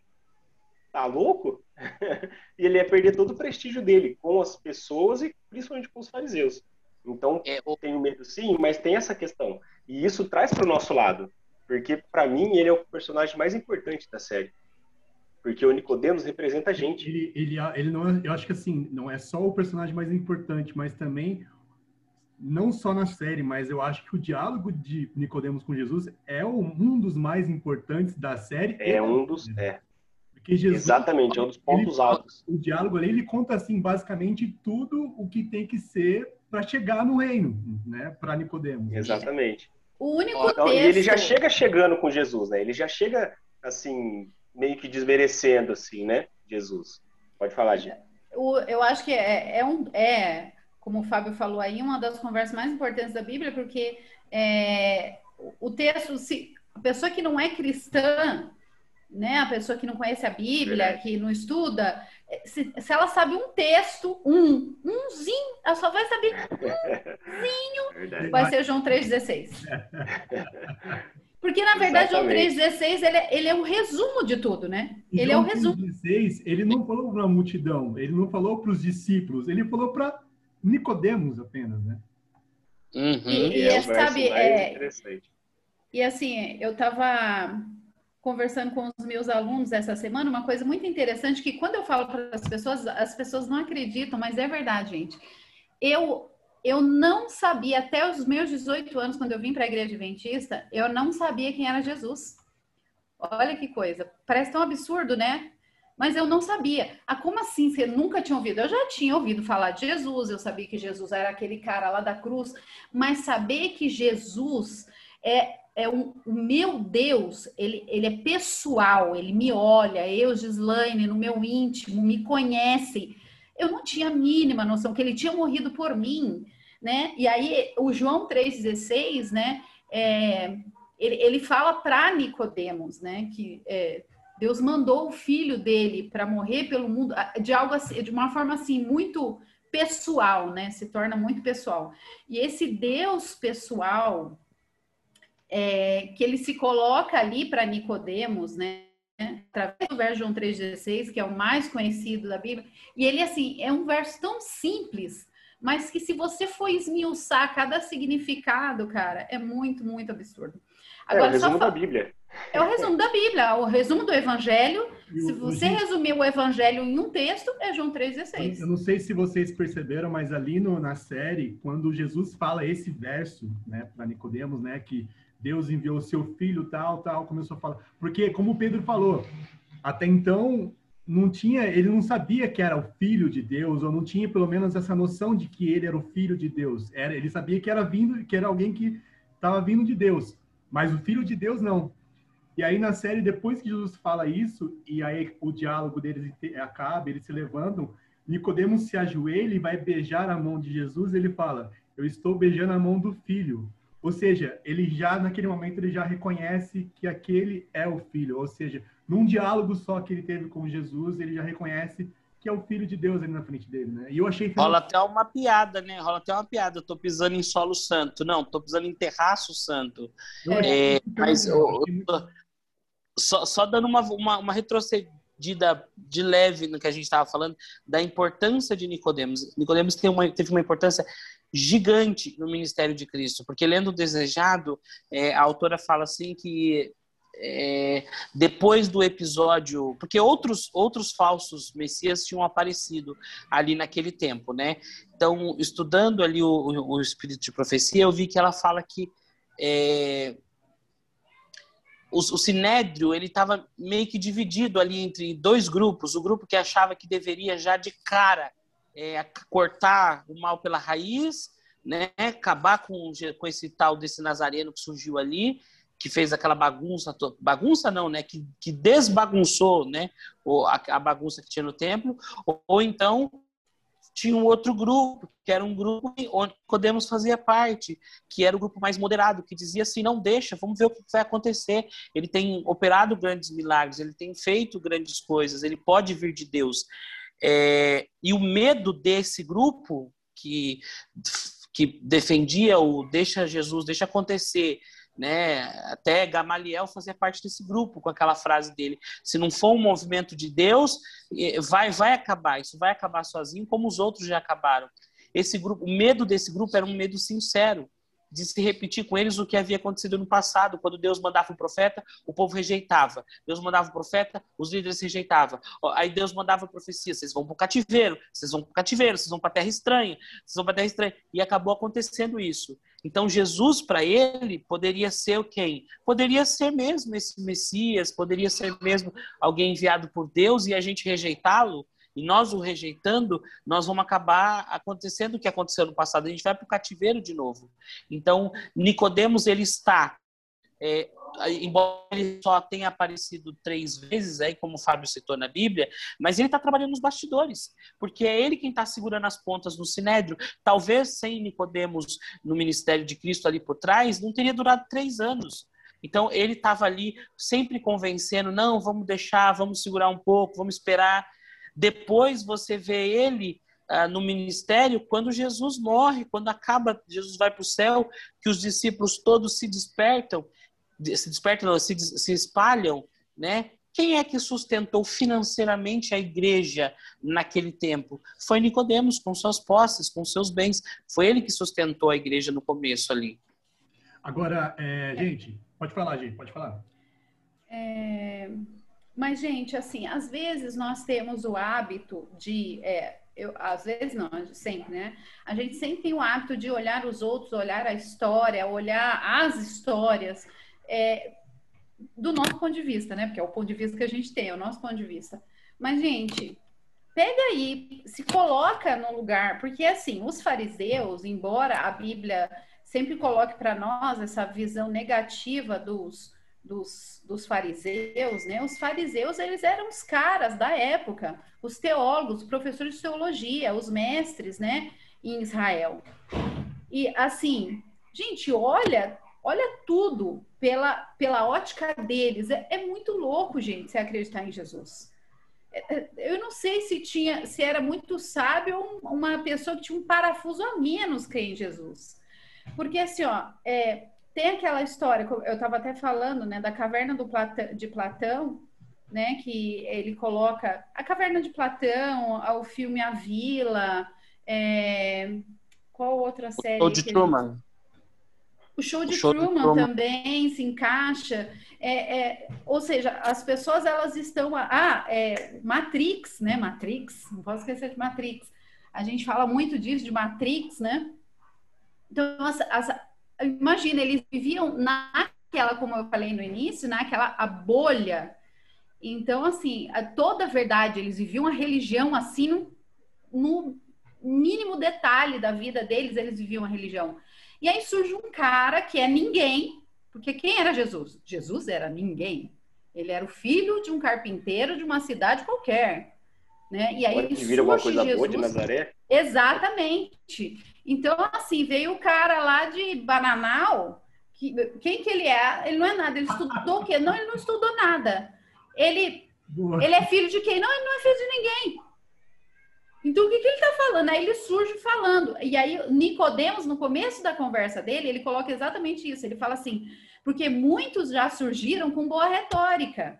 Tá louco? [laughs] e ele ia perder todo o prestígio dele com as pessoas e principalmente com os fariseus. Então, é, eu tenho medo sim, mas tem essa questão. E isso traz para o nosso lado. Porque, para mim, ele é o personagem mais importante da série porque o Nicodemos representa a gente. Ele, ele, ele não é, eu acho que assim, não é só o personagem mais importante, mas também não só na série, mas eu acho que o diálogo de Nicodemos com Jesus é um dos mais importantes da série. É um dos, é. Porque Jesus, Exatamente, é um dos pontos ele, altos. O diálogo ali, ele conta assim, basicamente tudo o que tem que ser para chegar no reino, né, para Nicodemos. Exatamente. O único então, texto... Ele já chega chegando com Jesus, né? Ele já chega assim meio que desmerecendo, assim, né? Jesus. Pode falar, Gina. Eu acho que é, é, um, é, como o Fábio falou aí, uma das conversas mais importantes da Bíblia, porque é, o texto, se, a pessoa que não é cristã, né, a pessoa que não conhece a Bíblia, que não estuda, se, se, ela sabe um texto, um, umzinho, ela só vai saber [laughs] umzinho, vai ser João 3,16. [laughs] Porque, na verdade, Exatamente. o 3,16 ele, é, ele é o resumo de tudo, né? E ele João é o resumo. 3,16, ele não falou para a multidão, ele não falou para os discípulos, ele falou para Nicodemos apenas, né? Uhum. E, e é, sabe, é, e assim, eu estava conversando com os meus alunos essa semana, uma coisa muito interessante que quando eu falo para as pessoas, as pessoas não acreditam, mas é verdade, gente. Eu eu não sabia, até os meus 18 anos, quando eu vim para a igreja adventista, eu não sabia quem era Jesus. Olha que coisa. Parece tão absurdo, né? Mas eu não sabia. Ah, como assim? Você nunca tinha ouvido? Eu já tinha ouvido falar de Jesus, eu sabia que Jesus era aquele cara lá da cruz, mas saber que Jesus é, é um, o meu Deus, ele, ele é pessoal, ele me olha, eu, Gislaine, no meu íntimo, me conhece. Eu não tinha a mínima noção que ele tinha morrido por mim né? E aí o João 3,16, né? É, ele, ele fala para Nicodemos, né? Que é, Deus mandou o filho dele para morrer pelo mundo de algo assim, de uma forma assim muito pessoal, né? Se torna muito pessoal. E esse Deus pessoal é, que ele se coloca ali para Nicodemos, né? Através do verso João 3,16, que é o mais conhecido da Bíblia, e ele assim é um verso tão simples, mas que se você for esmiuçar cada significado, cara, é muito, muito absurdo. Agora, é o resumo da Bíblia. É o resumo da Bíblia, o resumo do Evangelho. Se você resumir o Evangelho em um texto, é João 3,16. Eu não sei se vocês perceberam, mas ali no, na série, quando Jesus fala esse verso, né, para Nicodemos, né, que Deus enviou o seu filho, tal, tal, começou a falar. Porque, como o Pedro falou, até então não tinha, ele não sabia que era o filho de Deus, ou não tinha pelo menos essa noção de que ele era o filho de Deus. Era, ele sabia que era vindo, que era alguém que estava vindo de Deus, mas o filho de Deus não. E aí na série, depois que Jesus fala isso, e aí o diálogo deles acaba, eles se levantam, Nicodemos se ajoelha e vai beijar a mão de Jesus, ele fala: "Eu estou beijando a mão do filho". Ou seja, ele já naquele momento ele já reconhece que aquele é o filho, ou seja, num diálogo só que ele teve com Jesus, ele já reconhece que é o filho de Deus ali na frente dele, né? E eu achei Rola até uma piada, né? Rola até uma piada. Eu tô pisando em solo santo. Não, tô pisando em terraço santo. É, mas eu, eu, só, só dando uma, uma, uma retrocedida de leve no que a gente estava falando da importância de Nicodemos. Nicodemos tem uma, teve uma importância gigante no ministério de Cristo, porque lendo o Desejado, é, a autora fala assim que é, depois do episódio, porque outros outros falsos messias tinham aparecido ali naquele tempo, né? Então, estudando ali o, o espírito de profecia, eu vi que ela fala que é, o, o sinédrio ele estava meio que dividido ali entre dois grupos, o grupo que achava que deveria já de cara é, cortar o mal pela raiz, né? Acabar com, com esse tal desse nazareno que surgiu ali que fez aquela bagunça, bagunça não, né, que, que desbagunçou, né, a, a bagunça que tinha no templo, ou, ou, então tinha um outro grupo, que era um grupo onde Podemos fazia parte, que era o grupo mais moderado, que dizia assim, não deixa, vamos ver o que vai acontecer. Ele tem operado grandes milagres, ele tem feito grandes coisas, ele pode vir de Deus. É, e o medo desse grupo que que defendia o deixa Jesus, deixa acontecer, né? Até Gamaliel fazia parte desse grupo com aquela frase dele: se não for um movimento de Deus, vai vai acabar, isso vai acabar sozinho, como os outros já acabaram. Esse grupo, o medo desse grupo era um medo sincero de se repetir com eles o que havia acontecido no passado, quando Deus mandava um profeta, o povo rejeitava. Deus mandava um profeta, os líderes rejeitavam. Aí Deus mandava profecia, vocês vão para o cativeiro, vocês vão para o cativeiro, vocês vão para a terra estranha, vocês vão para a terra estranha. E acabou acontecendo isso. Então Jesus para ele poderia ser quem? Poderia ser mesmo esse Messias, poderia ser mesmo alguém enviado por Deus e a gente rejeitá-lo e nós o rejeitando, nós vamos acabar acontecendo o que aconteceu no passado. A gente vai para o cativeiro de novo. Então, Nicodemos ele está, é, embora ele só tenha aparecido três vezes, aí, como o Fábio citou na Bíblia, mas ele está trabalhando nos bastidores, porque é ele quem está segurando as pontas no Sinédrio. Talvez sem Nicodemos no ministério de Cristo ali por trás, não teria durado três anos. Então ele estava ali sempre convencendo, não, vamos deixar, vamos segurar um pouco, vamos esperar. Depois você vê ele ah, no ministério quando Jesus morre, quando acaba, Jesus vai para o céu, que os discípulos todos se despertam, se despertam, não, se, se espalham, né? Quem é que sustentou financeiramente a igreja naquele tempo? Foi Nicodemos com suas posses, com seus bens. Foi ele que sustentou a igreja no começo ali. Agora, é, gente, pode falar, gente, pode falar. É, mas, gente, assim, às vezes nós temos o hábito de. É, eu, às vezes não, sempre, né? A gente sempre tem o hábito de olhar os outros, olhar a história, olhar as histórias é, do nosso ponto de vista, né? Porque é o ponto de vista que a gente tem, é o nosso ponto de vista. Mas, gente, pega aí, se coloca no lugar, porque assim, os fariseus, embora a Bíblia sempre coloque para nós essa visão negativa dos dos, dos fariseus, né? Os fariseus, eles eram os caras da época, os teólogos, professores de teologia, os mestres, né? Em Israel. E, assim, gente, olha, olha tudo pela, pela ótica deles. É, é muito louco, gente, se acreditar em Jesus. É, é, eu não sei se tinha, se era muito sábio ou uma pessoa que tinha um parafuso a menos que em Jesus. Porque, assim, ó, é, tem aquela história, eu estava até falando, né, da caverna do Platão, de Platão, né, que ele coloca a caverna de Platão, o filme A Vila, É... Qual outra série? O de Truman. O show de, o show Truman, de Truman, também se encaixa. É, é, ou seja, as pessoas elas estão. Ah, é, Matrix, né? Matrix, não posso esquecer de Matrix. A gente fala muito disso, de Matrix, né? Então, as, as, imagina, eles viviam naquela, como eu falei no início, naquela a bolha. Então, assim, a, toda a verdade, eles viviam a religião assim no, no mínimo detalhe da vida deles, eles viviam a religião. E aí surge um cara que é ninguém, porque quem era Jesus? Jesus era ninguém. Ele era o filho de um carpinteiro de uma cidade qualquer. Né? E aí Pode vira alguma coisa Jesus... boa de Nazaré? Exatamente. Então, assim, veio o cara lá de Bananal. Que, quem que ele é? Ele não é nada. Ele estudou o quê? Não, ele não estudou nada. Ele, ele é filho de quem? Não, ele não é filho de ninguém. Então, o que, que ele está falando? Aí ele surge falando. E aí, Nicodemos, no começo da conversa dele, ele coloca exatamente isso. Ele fala assim, porque muitos já surgiram com boa retórica.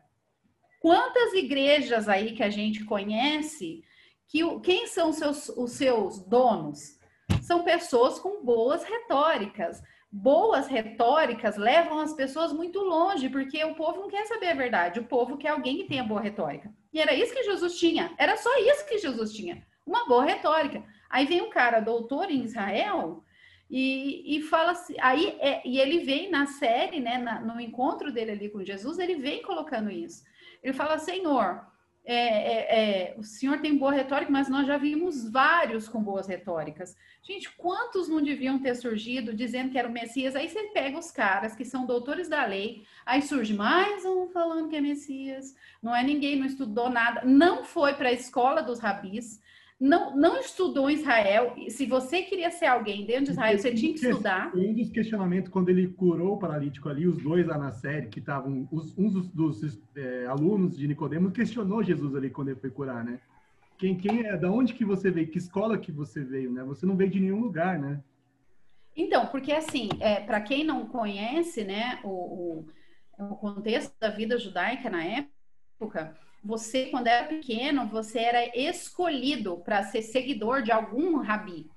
Quantas igrejas aí que a gente conhece, que quem são seus, os seus donos? São pessoas com boas retóricas. Boas retóricas levam as pessoas muito longe, porque o povo não quer saber a verdade, o povo quer alguém que tenha boa retórica. E era isso que Jesus tinha, era só isso que Jesus tinha uma boa retórica. Aí vem um cara, doutor em Israel, e, e fala assim, aí é, e ele vem na série, né, na, no encontro dele ali com Jesus, ele vem colocando isso. Ele fala, Senhor, é, é, é, o senhor tem boa retórica, mas nós já vimos vários com boas retóricas. Gente, quantos não deviam ter surgido dizendo que era o Messias? Aí você pega os caras que são doutores da lei, aí surge mais um falando que é Messias. Não é ninguém, não estudou nada, não foi para a escola dos rabis, não, não estudou Israel. Se você queria ser alguém dentro de Israel, você tinha que estudar. Um dos questionamentos, quando ele curou o paralítico ali, os dois lá na série, que estavam, um dos, dos é, alunos de Nicodemos questionou Jesus ali quando ele foi curar, né? Quem, quem é, da onde que você veio? Que escola que você veio, né? Você não veio de nenhum lugar, né? Então, porque assim, é, para quem não conhece, né, o, o, o contexto da vida judaica na época, você, quando era pequeno, você era escolhido para ser seguidor de algum rabi.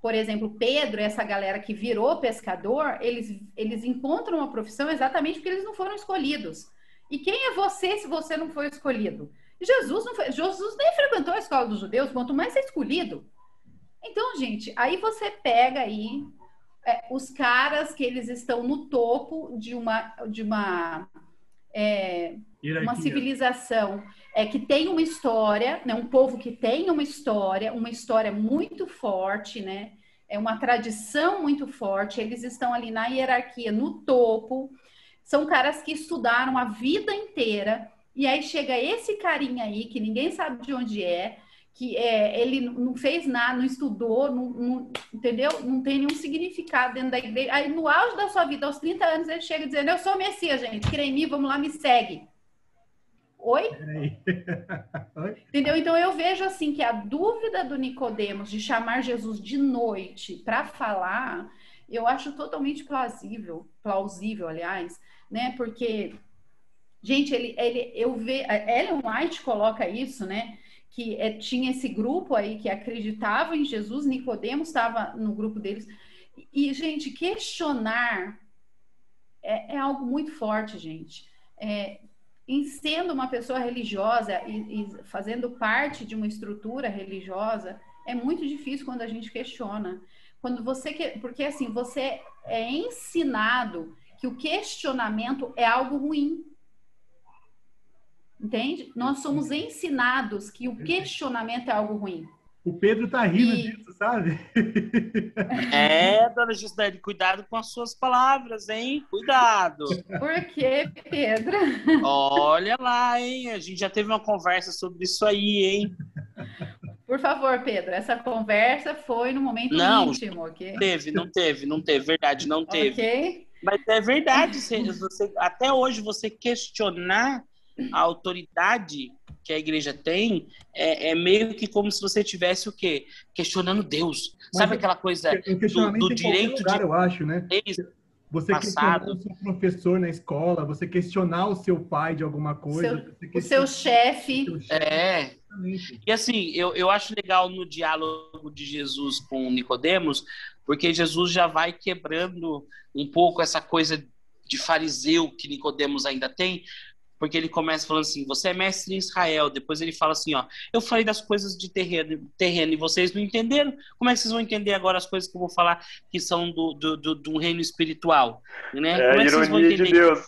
Por exemplo, Pedro, essa galera que virou pescador, eles, eles encontram uma profissão exatamente porque eles não foram escolhidos. E quem é você se você não foi escolhido? Jesus não foi, Jesus nem frequentou a escola dos judeus, quanto mais é escolhido. Então, gente, aí você pega aí é, os caras que eles estão no topo de uma de uma é, uma civilização é, que tem uma história, né, um povo que tem uma história, uma história muito forte, né? É uma tradição muito forte. Eles estão ali na hierarquia, no topo. São caras que estudaram a vida inteira. E aí chega esse carinha aí, que ninguém sabe de onde é, que é, ele não fez nada, não estudou, não, não, entendeu? Não tem nenhum significado dentro da igreja. Aí, no auge da sua vida, aos 30 anos, ele chega dizendo: Eu sou Messias, gente, crê em mim, vamos lá, me segue. Oi? [laughs] Oi? Entendeu? Então eu vejo assim que a dúvida do Nicodemos de chamar Jesus de noite para falar, eu acho totalmente plausível, plausível, aliás, né? Porque gente, ele, ele eu ve, Ellen White coloca isso, né? Que é, tinha esse grupo aí que acreditava em Jesus, Nicodemos estava no grupo deles. E, gente, questionar é, é algo muito forte, gente. É, em sendo uma pessoa religiosa e, e, fazendo parte de uma estrutura religiosa, é muito difícil quando a gente questiona. Quando você que, porque assim, você é ensinado que o questionamento é algo ruim. Entende? Nós somos ensinados que o questionamento é algo ruim. O Pedro tá rindo e... disso, sabe? [laughs] É, dona Gisele, cuidado com as suas palavras, hein? Cuidado. Por que, Pedro? Olha lá, hein? A gente já teve uma conversa sobre isso aí, hein? Por favor, Pedro, essa conversa foi no momento não, íntimo, ok? Não teve, não teve, não teve, verdade, não teve. Ok. Mas é verdade, você, você, até hoje você questionar a autoridade que a igreja tem é, é, meio que como se você tivesse o quê? Questionando Deus. Mas Sabe aquela coisa do, do direito lugar, de... eu acho, né? você questionar o seu professor na escola, você questionar o seu pai de alguma coisa. Seu, o seu chefe. É. E assim, eu, eu acho legal no diálogo de Jesus com Nicodemos, porque Jesus já vai quebrando um pouco essa coisa de fariseu que Nicodemos ainda tem, porque ele começa falando assim: você é mestre em Israel. Depois ele fala assim: ó, eu falei das coisas de terreno, terreno e vocês não entenderam. Como é que vocês vão entender agora as coisas que eu vou falar que são do, do, do, do reino espiritual? Né? É, Como é que vocês vão entender? De Deus.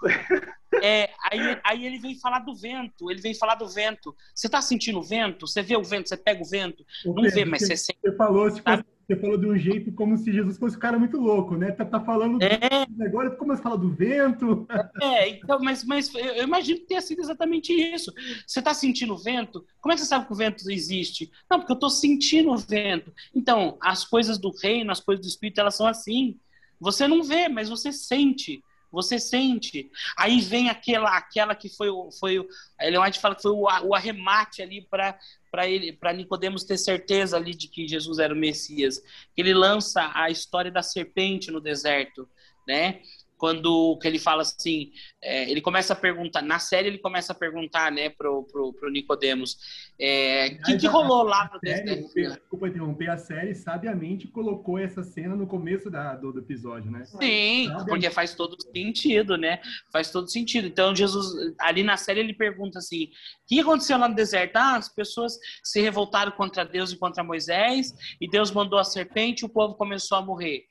É, aí, aí ele vem falar do vento, ele vem falar do vento. Você está sentindo o vento? Você vê o vento, você pega o vento? não Pedro, vê, mas você, sente. Você falou, tipo, tá? Você falou de um jeito como se Jesus fosse um cara muito louco, né? Tá, tá falando é. do... agora, como você fala do vento? É, então, mas, mas eu imagino que tenha sido exatamente isso. Você está sentindo o vento? Como é que você sabe que o vento existe? Não, porque eu estou sentindo o vento. Então, as coisas do reino, as coisas do espírito, elas são assim. Você não vê, mas você sente. Você sente. Aí vem aquela, aquela que foi o, foi Ellen White fala que foi o, o arremate ali para para ele, para Nicodemos ter certeza ali de que Jesus era o Messias. Ele lança a história da serpente no deserto, né? Quando que ele fala assim, é, ele começa a perguntar, na série ele começa a perguntar, né, pro, pro, pro Nicodemos, é, o que, que rolou lá no série, Desculpa interromper, a série sabiamente colocou essa cena no começo da, do, do episódio, né? Sim, sabiamente. porque faz todo sentido, né? Faz todo sentido. Então Jesus, ali na série ele pergunta assim, o que aconteceu lá no deserto? Ah, as pessoas se revoltaram contra Deus e contra Moisés, e Deus mandou a serpente e o povo começou a morrer.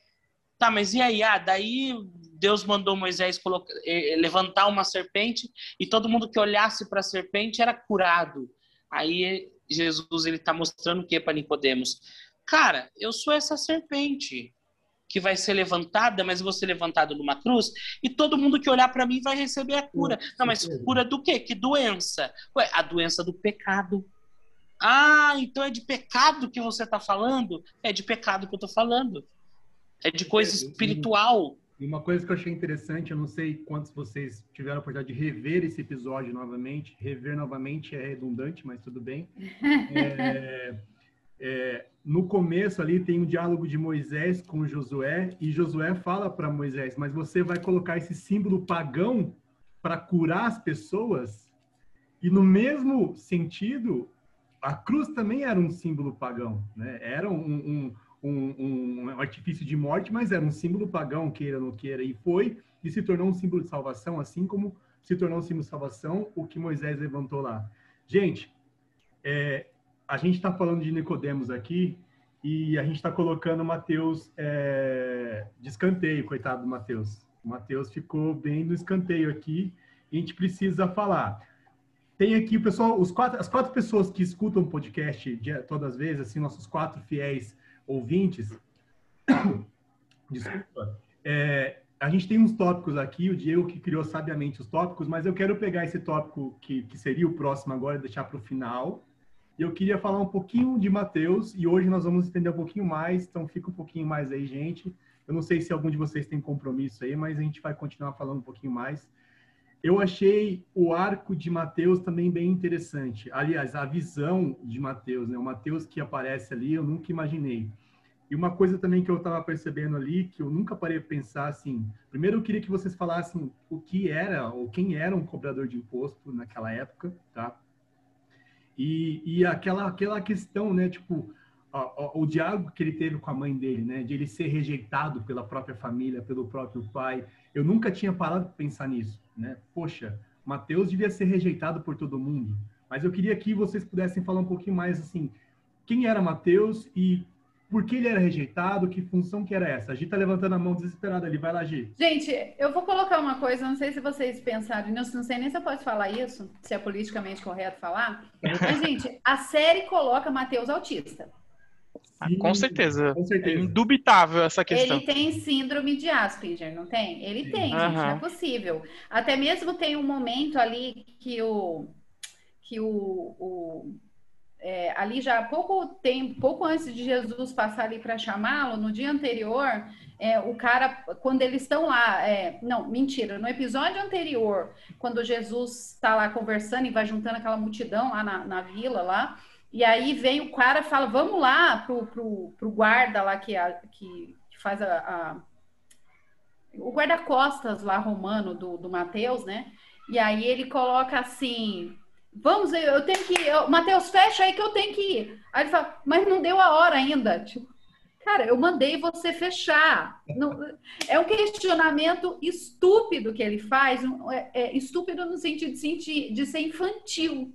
Tá, mas e aí? Ah, daí Deus mandou Moisés colocar, eh, levantar uma serpente e todo mundo que olhasse para a serpente era curado. Aí Jesus ele está mostrando o que para Nicodemos? Cara, eu sou essa serpente que vai ser levantada, mas vou ser levantada numa cruz e todo mundo que olhar para mim vai receber a cura. Não, mas cura do quê? Que doença? Ué, a doença do pecado. Ah, então é de pecado que você está falando? É de pecado que eu estou falando. É de coisa espiritual. E uma coisa que eu achei interessante, eu não sei quantos vocês tiveram a oportunidade de rever esse episódio novamente. Rever novamente é redundante, mas tudo bem. [laughs] É, é, no começo ali tem um diálogo de Moisés com Josué e Josué fala para Moisés: Mas você vai colocar esse símbolo pagão para curar as pessoas? E no mesmo sentido, a cruz também era um símbolo pagão, né? Era um, um um, um, artifício de morte, mas era um símbolo pagão, queira ou não queira, e foi e se tornou um símbolo de salvação, assim como se tornou um símbolo de salvação o que Moisés levantou lá. Gente, é, a gente está falando de Nicodemos aqui e a gente está colocando Mateus é, de escanteio, coitado do Mateus. O Mateus ficou bem no escanteio aqui e a gente precisa falar. Tem aqui o pessoal, os quatro, as quatro pessoas que escutam o podcast de, todas as vezes, assim, nossos quatro fiéis ouvintes, [coughs] desculpa, é, a gente tem uns tópicos aqui, o Diego que criou sabiamente os tópicos, mas eu quero pegar esse tópico que, que seria o próximo agora e deixar para o final. E eu queria falar um pouquinho de Mateus, e hoje nós vamos entender um pouquinho mais, então fica um pouquinho mais aí, gente. Eu não sei se algum de vocês tem compromisso aí, mas a gente vai continuar falando um pouquinho mais. Eu achei o arco de Mateus também bem interessante. Aliás, a visão de Mateus, né? O Mateus que aparece ali, eu nunca imaginei. E uma coisa também que eu estava percebendo ali, que eu nunca parei de pensar assim. Primeiro, eu queria que vocês falassem o que era ou quem era um cobrador de imposto naquela época, tá? E, e aquela aquela questão, né? Tipo, o, o diálogo que ele teve com a mãe dele, né? De ele ser rejeitado pela própria família, pelo próprio pai. Eu nunca tinha parado de pensar nisso né? Poxa, Mateus devia ser rejeitado por todo mundo. Mas eu queria que vocês pudessem falar um pouquinho mais assim, quem era Mateus e por que ele era rejeitado, que função que era essa? A Gi tá levantando a mão desesperada ali, vai lá, Gi. Gente, eu vou colocar uma coisa, não sei se vocês pensaram nisso, não sei nem se eu posso falar isso, se é politicamente correto falar, [laughs] mas, gente, a série coloca Mateus autista. Ah, com certeza. Com certeza. É indubitável essa questão. Ele tem síndrome de Asperger, não tem? Ele tem, uhum. gente, não é possível. Até mesmo tem um momento ali que o que o, o é, ali já há pouco tempo, pouco antes de Jesus passar ali para chamá-lo, no dia anterior, é, o cara, quando eles estão lá, é, não, mentira, no episódio anterior, quando Jesus está lá conversando e vai juntando aquela multidão lá na, na vila lá, e aí vem o cara fala, vamos lá pro, pro, pro guarda lá que, a, que, que faz a, a o guarda-costas lá romano do, do Mateus, né? E aí ele coloca assim: Vamos, eu tenho que ir. Mateus, fecha aí que eu tenho que ir. Aí ele fala, mas não deu a hora ainda. Tipo, cara, eu mandei você fechar. Não, é um questionamento estúpido que ele faz, é, é estúpido no sentido de, sentir, de ser infantil.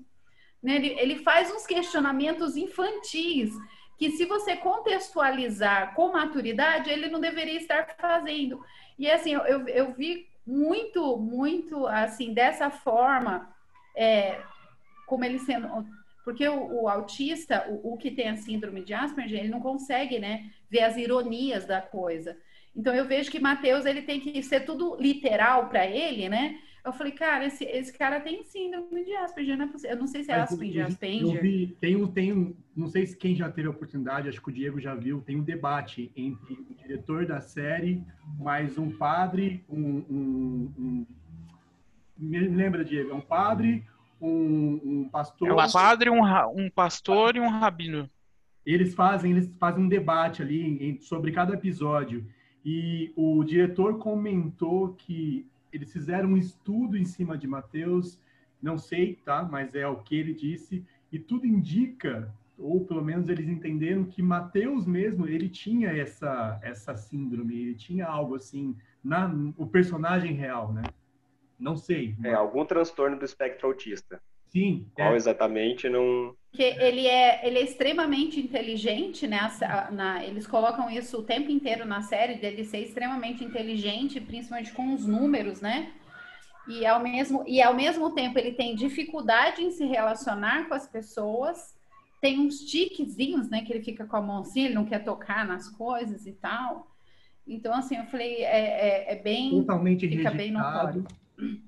Né? Ele, ele faz uns questionamentos infantis que, se você contextualizar com maturidade, ele não deveria estar fazendo. E assim, eu, eu vi muito, muito assim, dessa forma. É, como ele sendo. Porque o, o autista, o, o, que tem a síndrome de Asperger, ele não consegue, né, ver as ironias da coisa. Então eu vejo que Mateus ele tem que ser tudo literal para ele, né? Eu falei, cara, esse, esse cara tem síndrome de Asperger, não é possível. Eu não sei se é Asperger, Asperger. Eu vi, tem um, tem um, não sei se quem já teve a oportunidade, acho que o Diego já viu, tem um debate entre o diretor da série, mais um padre, um, um, um me lembra, Diego, é um padre, um, um pastor. É um padre, um, um pastor e um rabino. Eles fazem, eles fazem um debate ali sobre cada episódio. E o diretor comentou que eles fizeram um estudo em cima de Mateus, não sei, tá? Mas é o que ele disse, e tudo indica, ou pelo menos eles entenderam que Mateus mesmo, ele tinha essa essa síndrome, ele tinha algo assim na o personagem real, né? Não sei. É, algum transtorno do espectro autista. Sim. Qual é. exatamente não. Que ele é, ele é extremamente inteligente, né? Na, eles colocam isso o tempo inteiro na série, dele ser extremamente inteligente, principalmente com os números, né? E ao mesmo, e ao mesmo tempo ele tem dificuldade em se relacionar com as pessoas, tem uns tiquezinhos, né? Que ele fica com a mão assim, ele não quer tocar nas coisas e tal. Então, assim, eu falei, é, é, é bem. Totalmente fica rejeitado. bem notório.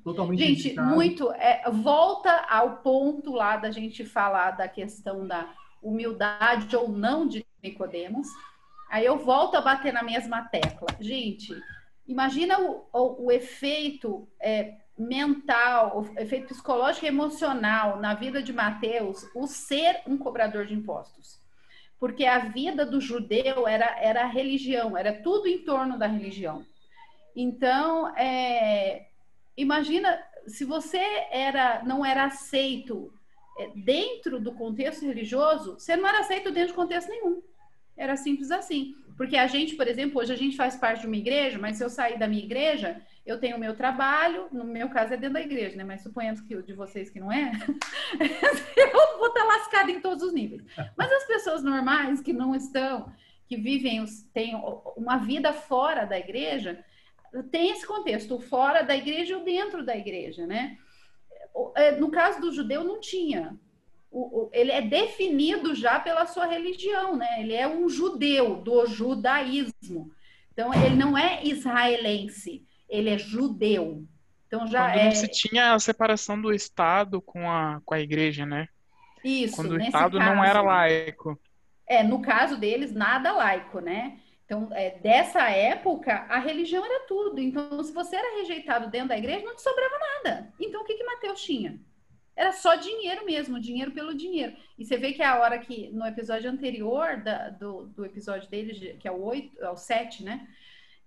Totalmente Gente, muito. É, volta ao ponto lá da gente falar da questão da humildade ou não de Nicodemos. Aí eu volto a bater na mesma tecla. Gente, imagina o, o, o efeito é, mental, o efeito psicológico e emocional na vida de Mateus, o ser um cobrador de impostos. Porque a vida do judeu era, era a religião, era tudo em torno da religião. Então, é, imagina se você era não era aceito é, dentro do contexto religioso, você não era aceito dentro de contexto nenhum. Era simples assim. Porque a gente, por exemplo, hoje a gente faz parte de uma igreja, mas se eu sair da minha igreja, eu tenho o meu trabalho, no meu caso é dentro da igreja, né? Mas suponhamos que o de vocês que não é, [laughs] eu vou estar lascada em todos os níveis. Mas as pessoas normais que não estão, que vivem, têm uma vida fora da igreja, tem esse contexto, fora da igreja ou dentro da igreja, né? É, no caso do judeu, não tinha. ele é definido já pela sua religião, né? Ele é um judeu do judaísmo. Então, ele não é israelense, ele é judeu. Então, já Quando é... não se tinha a separação do Estado com a, com a igreja, né? Isso, Quando o Estado caso, não era laico. É, no caso deles, nada laico, né? Então, é, dessa época, a religião era tudo. Então, se você era rejeitado dentro da igreja, não te sobrava nada. Então, o que, que Mateus tinha? Era só dinheiro mesmo, dinheiro pelo dinheiro. E você vê que a hora que, no episódio anterior da, do, do episódio dele, que é o 8, é o 7, né?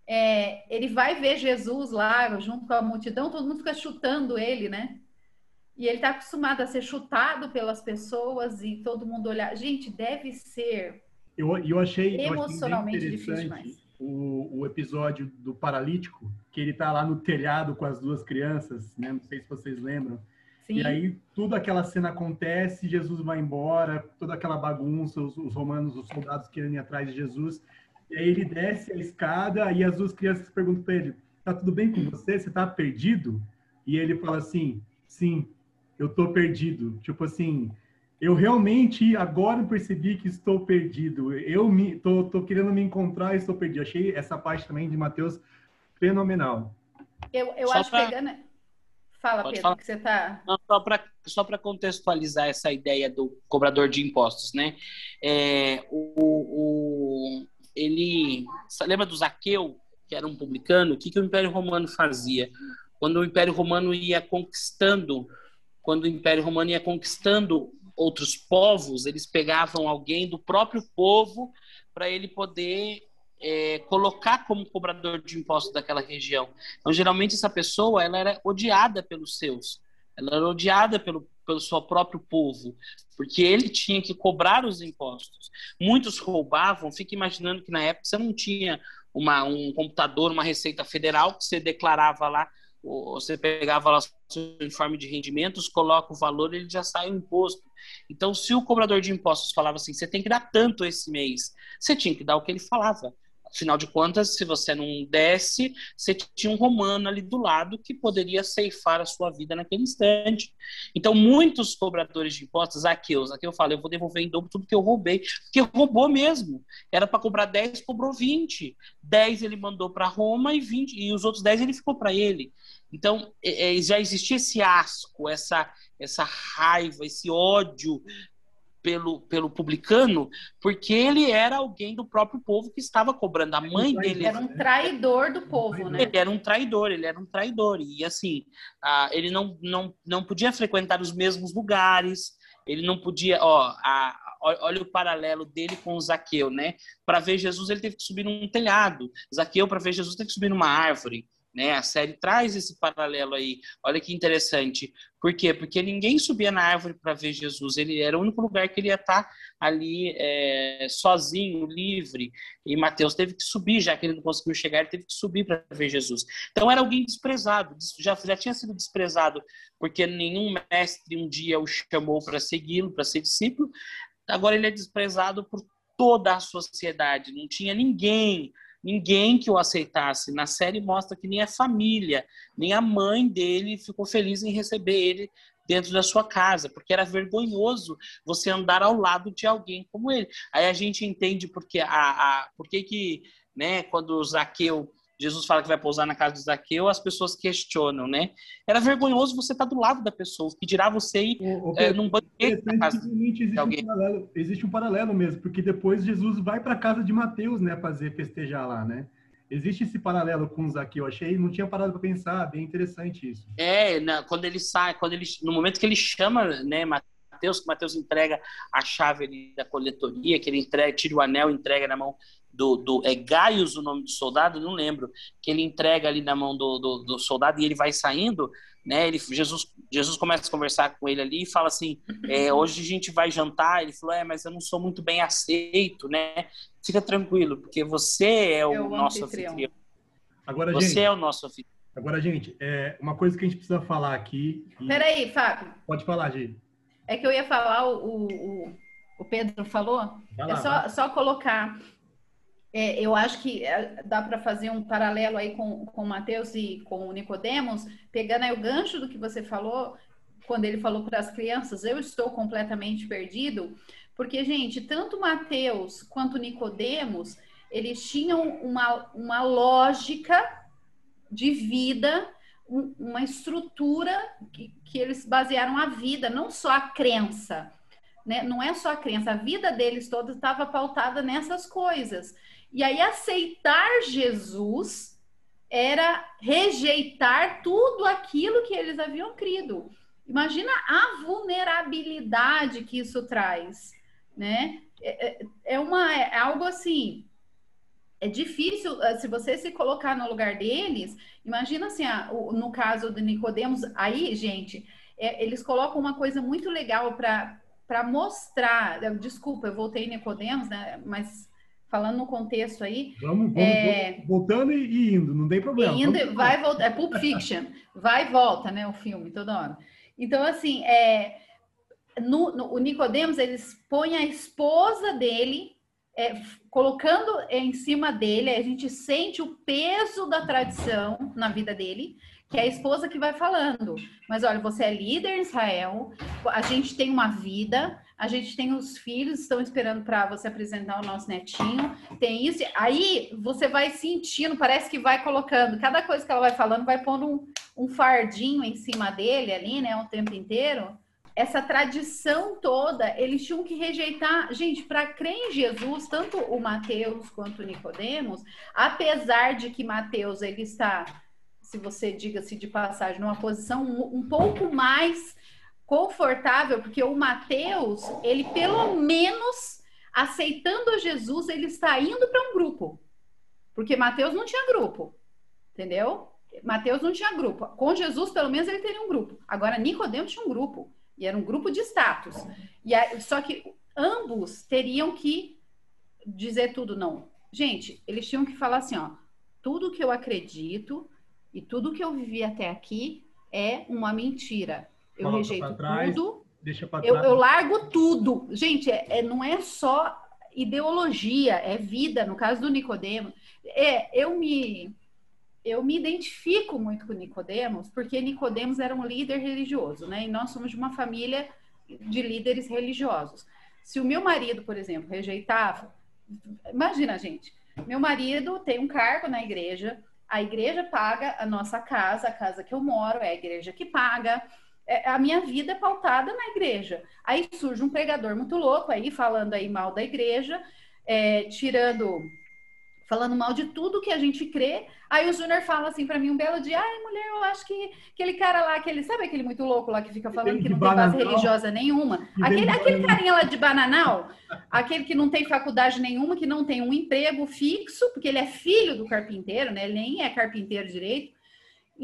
É, ele vai ver Jesus lá, junto com a multidão, todo mundo fica chutando ele, né? E ele está acostumado a ser chutado pelas pessoas e todo mundo olhar. Gente, deve ser eu, eu achei, emocionalmente eu achei interessante o, o, episódio do paralítico, que ele tá lá no telhado com as duas crianças, né? Não sei se vocês lembram. Sim. E aí tudo aquela cena acontece, Jesus vai embora, toda aquela bagunça, os, os romanos, os soldados querendo ir atrás de Jesus. E aí ele desce a escada e as duas crianças perguntam para ele: "Tá tudo bem com você? Você tá perdido?" E ele fala assim: "Sim, eu tô perdido". Tipo assim, eu realmente agora percebi que estou perdido. Eu me tô, tô querendo me encontrar e estou perdido. Achei essa parte também de Mateus fenomenal. Eu, eu acho pra... pegando. Fala, Pode Pedro, falar? que você tá. Não, só para só para contextualizar essa ideia do cobrador de impostos, né? É, o, o, ele lembra do Zaqueu, que era um publicano? O que, que o Império Romano fazia? Quando o Império Romano ia conquistando, quando o Império Romano ia conquistando outros povos, eles pegavam alguém do próprio povo para ele poder é, colocar como cobrador de impostos daquela região. Então, geralmente, essa pessoa ela era odiada pelos seus, ela era odiada pelo, pelo seu próprio povo, porque ele tinha que cobrar os impostos. Muitos roubavam, fica imaginando que na época você não tinha uma, um computador, uma receita federal que você declarava lá, você pegava lá seu informe de rendimentos, coloca o valor, ele já sai o imposto. Então, se o cobrador de impostos falava assim, você tem que dar tanto esse mês, você tinha que dar o que ele falava. Afinal de contas, se você não desse, você tinha um romano ali do lado que poderia ceifar a sua vida naquele instante. Então, muitos cobradores de impostos, aqui eu falo, eu vou devolver em dobro tudo que eu roubei, porque roubou mesmo. Era para cobrar 10, cobrou 20. 10 ele mandou para Roma e 20 e os outros 10 ele ficou para ele. Então, é, é, já existia esse asco, essa, essa raiva, esse ódio pelo, pelo publicano, porque ele era alguém do próprio povo que estava cobrando. A mãe dele era um traidor do povo, né? Ele era um traidor, ele era um traidor. E assim, ah, ele não, não, não podia frequentar os mesmos lugares, ele não podia, ó, a, olha o paralelo dele com o Zaqueu, né? Para ver Jesus, ele teve que subir num telhado. Zaqueu, para ver Jesus, teve que subir numa árvore. Né? A série traz esse paralelo aí. Olha que interessante. Por quê? Porque ninguém subia na árvore para ver Jesus. Ele era o único lugar que ele ia estar tá ali é, sozinho, livre. E Mateus teve que subir, já que ele não conseguiu chegar, ele teve que subir para ver Jesus. Então era alguém desprezado, já, já tinha sido desprezado, porque nenhum mestre um dia o chamou para segui-lo, para ser discípulo. Agora ele é desprezado por toda a sociedade. Não tinha ninguém ninguém que o aceitasse. Na série mostra que nem a família, nem a mãe dele ficou feliz em receber ele dentro da sua casa, porque era vergonhoso você andar ao lado de alguém como ele. Aí a gente entende porque a, a por que que, né, quando o Zaqueu Jesus fala que vai pousar na casa de Zaqueu, as pessoas questionam, né? Era vergonhoso você estar do lado da pessoa, que dirá você ir o, o, é, num banquete na casa existe alguém. Um paralelo, existe um paralelo mesmo, porque depois Jesus vai para a casa de Mateus, né, fazer festejar lá, né? Existe esse paralelo com Zaqueu, achei, não tinha parado para pensar, bem interessante isso. É, na, quando ele sai, quando ele, no momento que ele chama, né, Mateus, que Mateus entrega a chave ali da coletoria, que ele entrega, tira o anel, entrega na mão do, do é Gaius o nome do soldado, não lembro, que ele entrega ali na mão do, do, do, soldado e ele vai saindo, né? Ele, Jesus, Jesus começa a conversar com ele ali e fala assim: é, hoje a gente vai jantar. Ele falou: é, mas eu não sou muito bem aceito, né? Fica tranquilo, porque você é o, é o nosso anfitrião. anfitrião. Agora, você gente, é o nosso anfitrião. Agora, gente, é uma coisa que a gente precisa falar aqui. E... Peraí, Fábio. Pode falar, gente. É que eu ia falar, o, o, o Pedro falou. Lá, é só, só colocar é, eu acho que é, dá para fazer um paralelo aí com, com o Mateus e com o Nicodemos, pegando aí o gancho do que você falou, quando ele falou para as crianças, eu estou completamente perdido, porque, gente, tanto Mateus quanto Nicodemos, eles tinham uma, uma lógica de vida, uma estrutura que, que eles basearam a vida, não só a crença. Né? Não é só a crença, a vida deles toda estava pautada nessas coisas. E aí aceitar Jesus era rejeitar tudo aquilo que eles haviam crido. Imagina a vulnerabilidade que isso traz, né? É, é, é uma é algo assim. É difícil eh, se você se colocar no lugar deles. Imagina assim, no caso do Nicodemos, aí, gente, é, eles colocam uma coisa muito legal para para mostrar. Desculpa, eu voltei em Nicodemos, né? Mas falando no contexto aí. Vamos, vamos é... voltando e indo, não tem problema. Indo, vai voltar, é Pulp Fiction, vai e volta, né, o filme, toda hora. Então, assim, é, no, no, o Nicodemos, eles põem a esposa dele, é, colocando em cima dele, a gente sente o peso da tradição na vida dele, que é a esposa que vai falando. Mas olha, você é líder em Israel, a gente tem uma vida, a gente tem os filhos, estão esperando para você apresentar o nosso netinho, tem isso. Aí você vai sentindo, parece que vai colocando, cada coisa que ela vai falando, vai pondo um, um fardinho em cima dele ali, né, o tempo inteiro. Essa tradição toda, eles tinham que rejeitar. Gente, para crer em Jesus, tanto o Mateus quanto o Nicodemos, apesar de que Mateus ele está, se você diga-se de passagem, numa posição um, um pouco mais confortável, porque o Mateus, ele pelo menos aceitando Jesus, ele está indo para um grupo. Porque Mateus não tinha grupo, entendeu? Mateus não tinha grupo. Com Jesus, pelo menos, ele teria um grupo. Agora, Nicodemos tinha um grupo. E era um grupo de status. E aí, só que ambos teriam que dizer tudo, não. Gente, eles tinham que falar assim, ó. Tudo que eu acredito e tudo que eu vivi até aqui é uma mentira. Eu Coloca rejeito trás, tudo. Deixa pra eu, eu largo tudo. Gente, é, é, não é só ideologia, é vida. No caso do Nicodemo, é, eu me eu me identifico muito com Nicodemos, porque Nicodemos era um líder religioso, né? E nós somos de uma família de líderes religiosos. Se o meu marido, por exemplo, rejeitava, imagina, gente, meu marido tem um cargo na igreja, a igreja paga a nossa casa, a casa que eu moro é a igreja que paga. É, a minha vida é pautada na igreja. Aí surge um pregador muito louco aí falando aí mal da igreja, é, tirando falando mal de tudo que a gente crê. Aí o Júnior fala assim para mim um belo dia: ai, mulher, eu acho que aquele cara lá, aquele, sabe aquele muito louco lá que fica falando que não tem base religiosa nenhuma? Aquele, aquele carinha lá de Bananal, aquele que não tem faculdade nenhuma, que não tem um emprego fixo, porque ele é filho do carpinteiro, né? Ele nem é carpinteiro direito.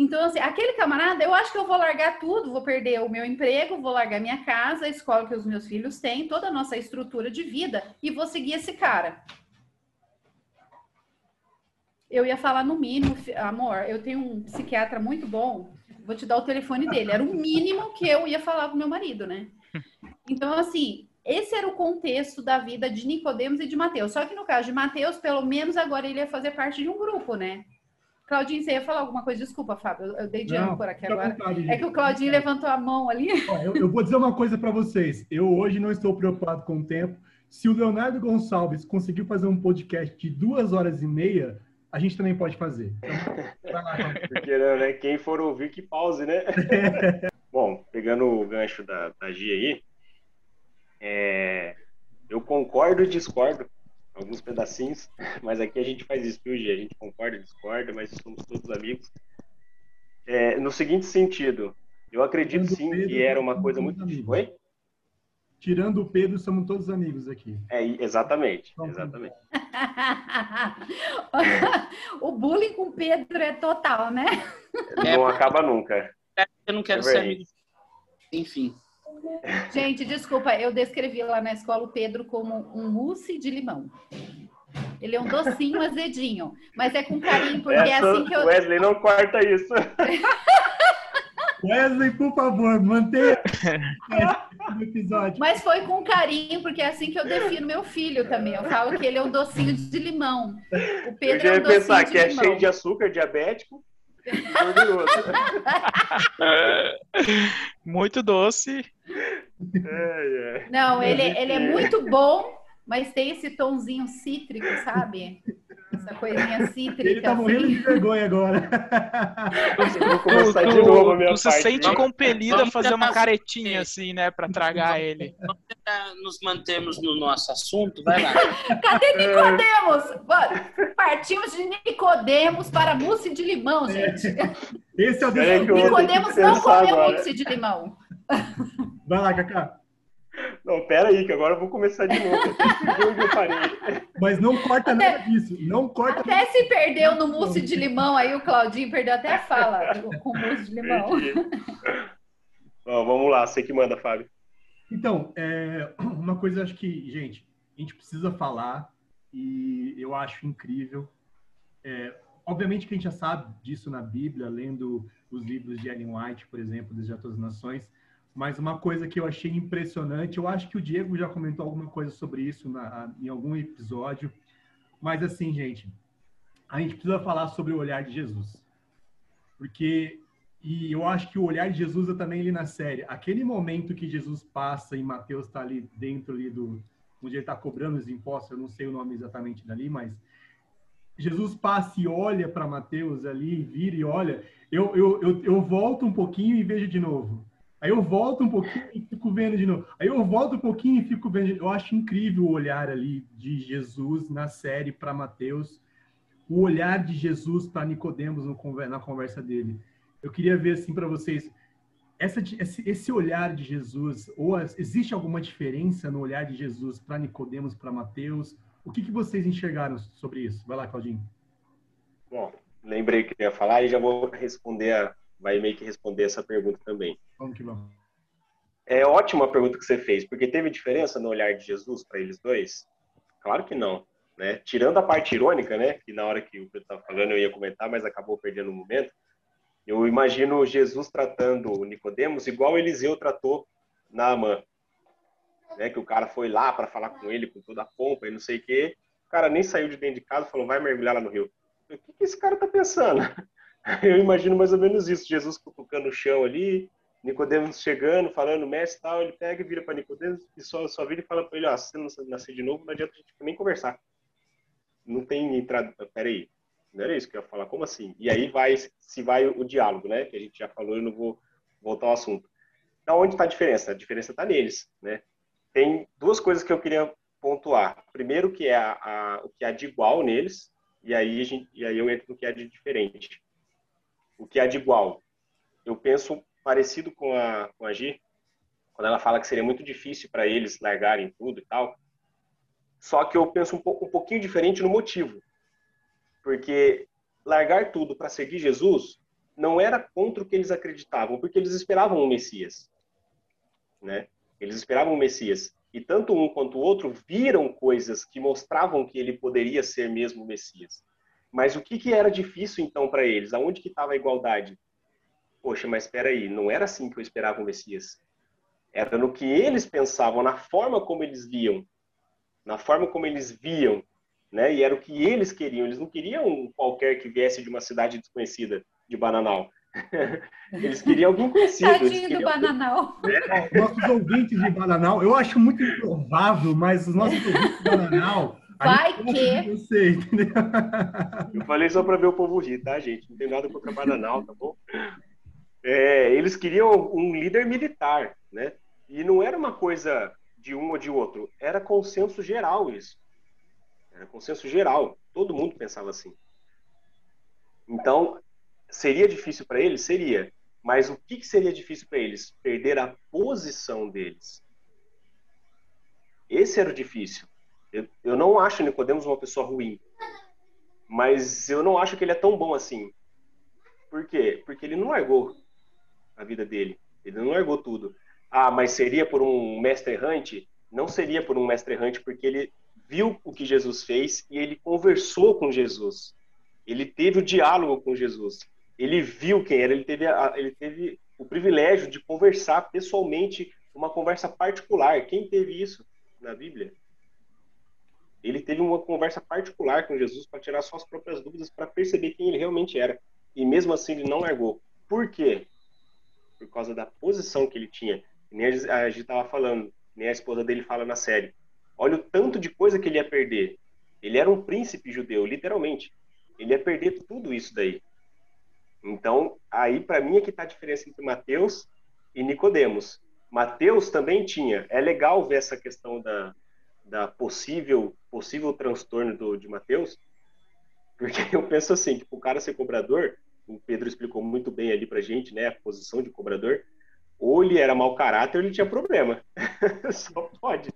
Então, assim, aquele camarada, eu acho que eu vou largar tudo, vou perder o meu emprego, vou largar minha casa, a escola que os meus filhos têm, toda a nossa estrutura de vida e vou seguir esse cara eu ia falar no mínimo, amor, eu tenho um psiquiatra muito bom, vou te dar o telefone dele. Era o mínimo que eu ia falar com meu marido, né? Então, assim, esse era o contexto da vida de Nicodemos e de Mateus. Só que no caso de Mateus, pelo menos agora ele ia fazer parte de um grupo, né? Claudinho, você ia falar alguma coisa? Desculpa, Fábio, eu dei de âncora aqui agora. Vontade, é que o Claudinho levantou a mão ali. eu, eu vou dizer uma coisa para vocês. Eu hoje não estou preocupado com o tempo. Se o Leonardo Gonçalves conseguiu fazer um podcast de duas horas e meia, a gente também pode fazer. Então, lá, [laughs] Porque, né, quem for ouvir, que pause, né? [laughs] Bom, pegando o gancho da, da Gia aí, é, eu concordo e discordo alguns pedacinhos, [laughs] mas aqui a gente faz isso, viu? A gente concorda discorda, mas somos todos amigos. É, no seguinte sentido, eu acredito sim que era uma coisa muito... Oi? Tirando o Pedro, somos todos amigos aqui. É, exatamente, exatamente. [laughs] o bullying com o Pedro é total, né? Não acaba nunca. Eu não quero é ser amigo. Enfim. Gente, desculpa, eu descrevi lá na escola o Pedro como um mousse de limão. Ele é um docinho azedinho, mas é com carinho, porque é Essa, é assim que eu. Wesley, não corta isso. [laughs] Wesley, por favor, mantenha o episódio. Mas foi com carinho, porque é assim que eu defino meu filho também. Eu falo que ele é um docinho de limão. O Pedro eu é um docinho pensar que é cheio de açúcar, diabético. [laughs] muito doce. É, é. Não, ele, ele é muito bom, mas tem esse tonzinho cítrico, sabe? essa coisinha cítrica. Ele tá morrendo assim. de vergonha agora. Vou começar tu, de novo minha tu parte. se sente compelido a fazer uma caretinha assim, né, para tragar ele. Vamos tentar nos mantermos no nosso assunto, vai lá. [laughs] Cadê Nicodemos? Partimos de Nicodemos para mousse de limão, gente. Esse é o desafio. Nicodemos não comeu mousse de limão. Vai lá, Cacá. Não, pera aí, que agora eu vou começar de novo. onde eu parei. Mas não corta até, nada disso. Não corta. Até se perdeu no mousse de limão, aí o Claudinho perdeu até a fala com mousse de limão. Bom, vamos lá, você que manda, Fábio. Então, é, uma coisa acho que, gente, a gente precisa falar e eu acho incrível. É, obviamente que a gente já sabe disso na Bíblia, lendo os livros de Ellen White, por exemplo, das Todas as Nações, mas uma coisa que eu achei impressionante, eu acho que o Diego já comentou alguma coisa sobre isso na, em algum episódio, mas assim, gente, a gente precisa falar sobre o olhar de Jesus. Porque, e eu acho que o olhar de Jesus é também ali na série. Aquele momento que Jesus passa e Mateus está ali dentro ali do, onde ele está cobrando os impostos, eu não sei o nome exatamente dali, mas Jesus passa e olha para Mateus ali, vira e olha, eu, eu, eu, eu volto um pouquinho e vejo de novo. Aí eu volto um pouquinho e fico vendo de novo. Aí eu volto um pouquinho e fico vendo. Eu acho incrível o olhar ali de Jesus na série para Mateus, o olhar de Jesus para Nicodemos na conversa dele. Eu queria ver assim para vocês essa, esse olhar de Jesus, ou existe alguma diferença no olhar de Jesus para Nicodemos, para Mateus? O que, que vocês enxergaram sobre isso? Vai lá, Claudinho. Bom, lembrei que ia falar e já vou responder, a, vai meio que responder essa pergunta também. Vamos que vamos. É ótima a pergunta que você fez, porque teve diferença no olhar de Jesus para eles dois? Claro que não, né? Tirando a parte irônica, né, que na hora que o Pedro estava falando eu ia comentar, mas acabou perdendo o momento. Eu imagino Jesus tratando o Nicodemos igual Eliseu tratou Naamã. Né, que o cara foi lá para falar com ele com toda a pompa e não sei o quê. O cara nem saiu de dentro de casa, falou: "Vai mergulhar lá no rio". O que, que esse cara tá pensando? [laughs] Eu imagino mais ou menos isso, Jesus cutucando o chão ali, Nicodemos chegando, falando, mestre tal, ele pega e vira para Nicodemos e só, só vira e fala para ele, ó, se você não nascer de novo, não adianta a gente nem conversar. Não tem entrada, peraí, não era isso que eu ia falar, como assim? E aí vai, se vai o diálogo, né, que a gente já falou, eu não vou voltar ao assunto. Então, onde está a diferença? A diferença está neles, né? Tem duas coisas que eu queria pontuar. Primeiro, que é a, a, o que há de igual neles, e aí, gente, e aí eu entro no que há de diferente. O que há de igual? Eu penso parecido com a, com a Gi, quando ela fala que seria muito difícil para eles largarem tudo e tal. Só que eu penso um, pouco, um pouquinho diferente no motivo. Porque largar tudo para seguir Jesus não era contra o que eles acreditavam, porque eles esperavam o Messias. Né? Eles esperavam o Messias. E tanto um quanto o outro viram coisas que mostravam que ele poderia ser mesmo o Messias. Mas o que, que era difícil então para eles? Aonde que estava a igualdade? Poxa, mas espera aí, não era assim que eu esperava o Messias. Era no que eles pensavam, na forma como eles viam, na forma como eles viam, né? E era o que eles queriam. Eles não queriam qualquer que viesse de uma cidade desconhecida, de Bananal. [laughs] Eles queriam alguém conhecido. Tadinho do Bananal. É, nossos ouvintes de Bananal, eu acho muito improvável, mas os nossos ouvintes de Bananal. Vai que. Você, [laughs] eu falei só para ver o povo rir, tá, gente? Não tem nada contra Bananal, tá bom? É, eles queriam um líder militar, né? E não era uma coisa de um ou de outro, era consenso geral isso. Era consenso geral, todo mundo pensava assim. Então, seria difícil para eles? Seria. Mas o que, que seria difícil para eles? Perder a posição deles. Esse era o difícil. Eu, eu não acho Nicodemos uma pessoa ruim, mas eu não acho que ele é tão bom assim. Por quê? Porque ele não largou a vida dele. Ele não largou tudo. Ah, mas seria por um mestre errante? Não seria por um mestre errante, porque ele viu o que Jesus fez e ele conversou com Jesus. Ele teve o diálogo com Jesus. Ele viu quem era. Ele teve, a, ele teve o privilégio de conversar pessoalmente, uma conversa particular. Quem teve isso na Bíblia? Ele teve uma conversa particular com Jesus para tirar suas próprias dúvidas, para perceber quem ele realmente era. E mesmo assim ele não largou. Por quê? por causa da posição que ele tinha. Nem a gente estava falando, nem a esposa dele fala na série. Olha o tanto de coisa que ele ia perder. Ele era um príncipe judeu, literalmente. Ele ia perder tudo isso daí. Então, aí para mim é que está a diferença entre Mateus e Nicodemos. Mateus também tinha. É legal ver essa questão da, da possível possível transtorno do, de Mateus, porque [laughs] eu penso assim, que o cara ser cobrador, o Pedro explicou muito bem ali pra gente, né, a posição de cobrador, ou ele era mau caráter ou ele tinha problema. [laughs] Só pode.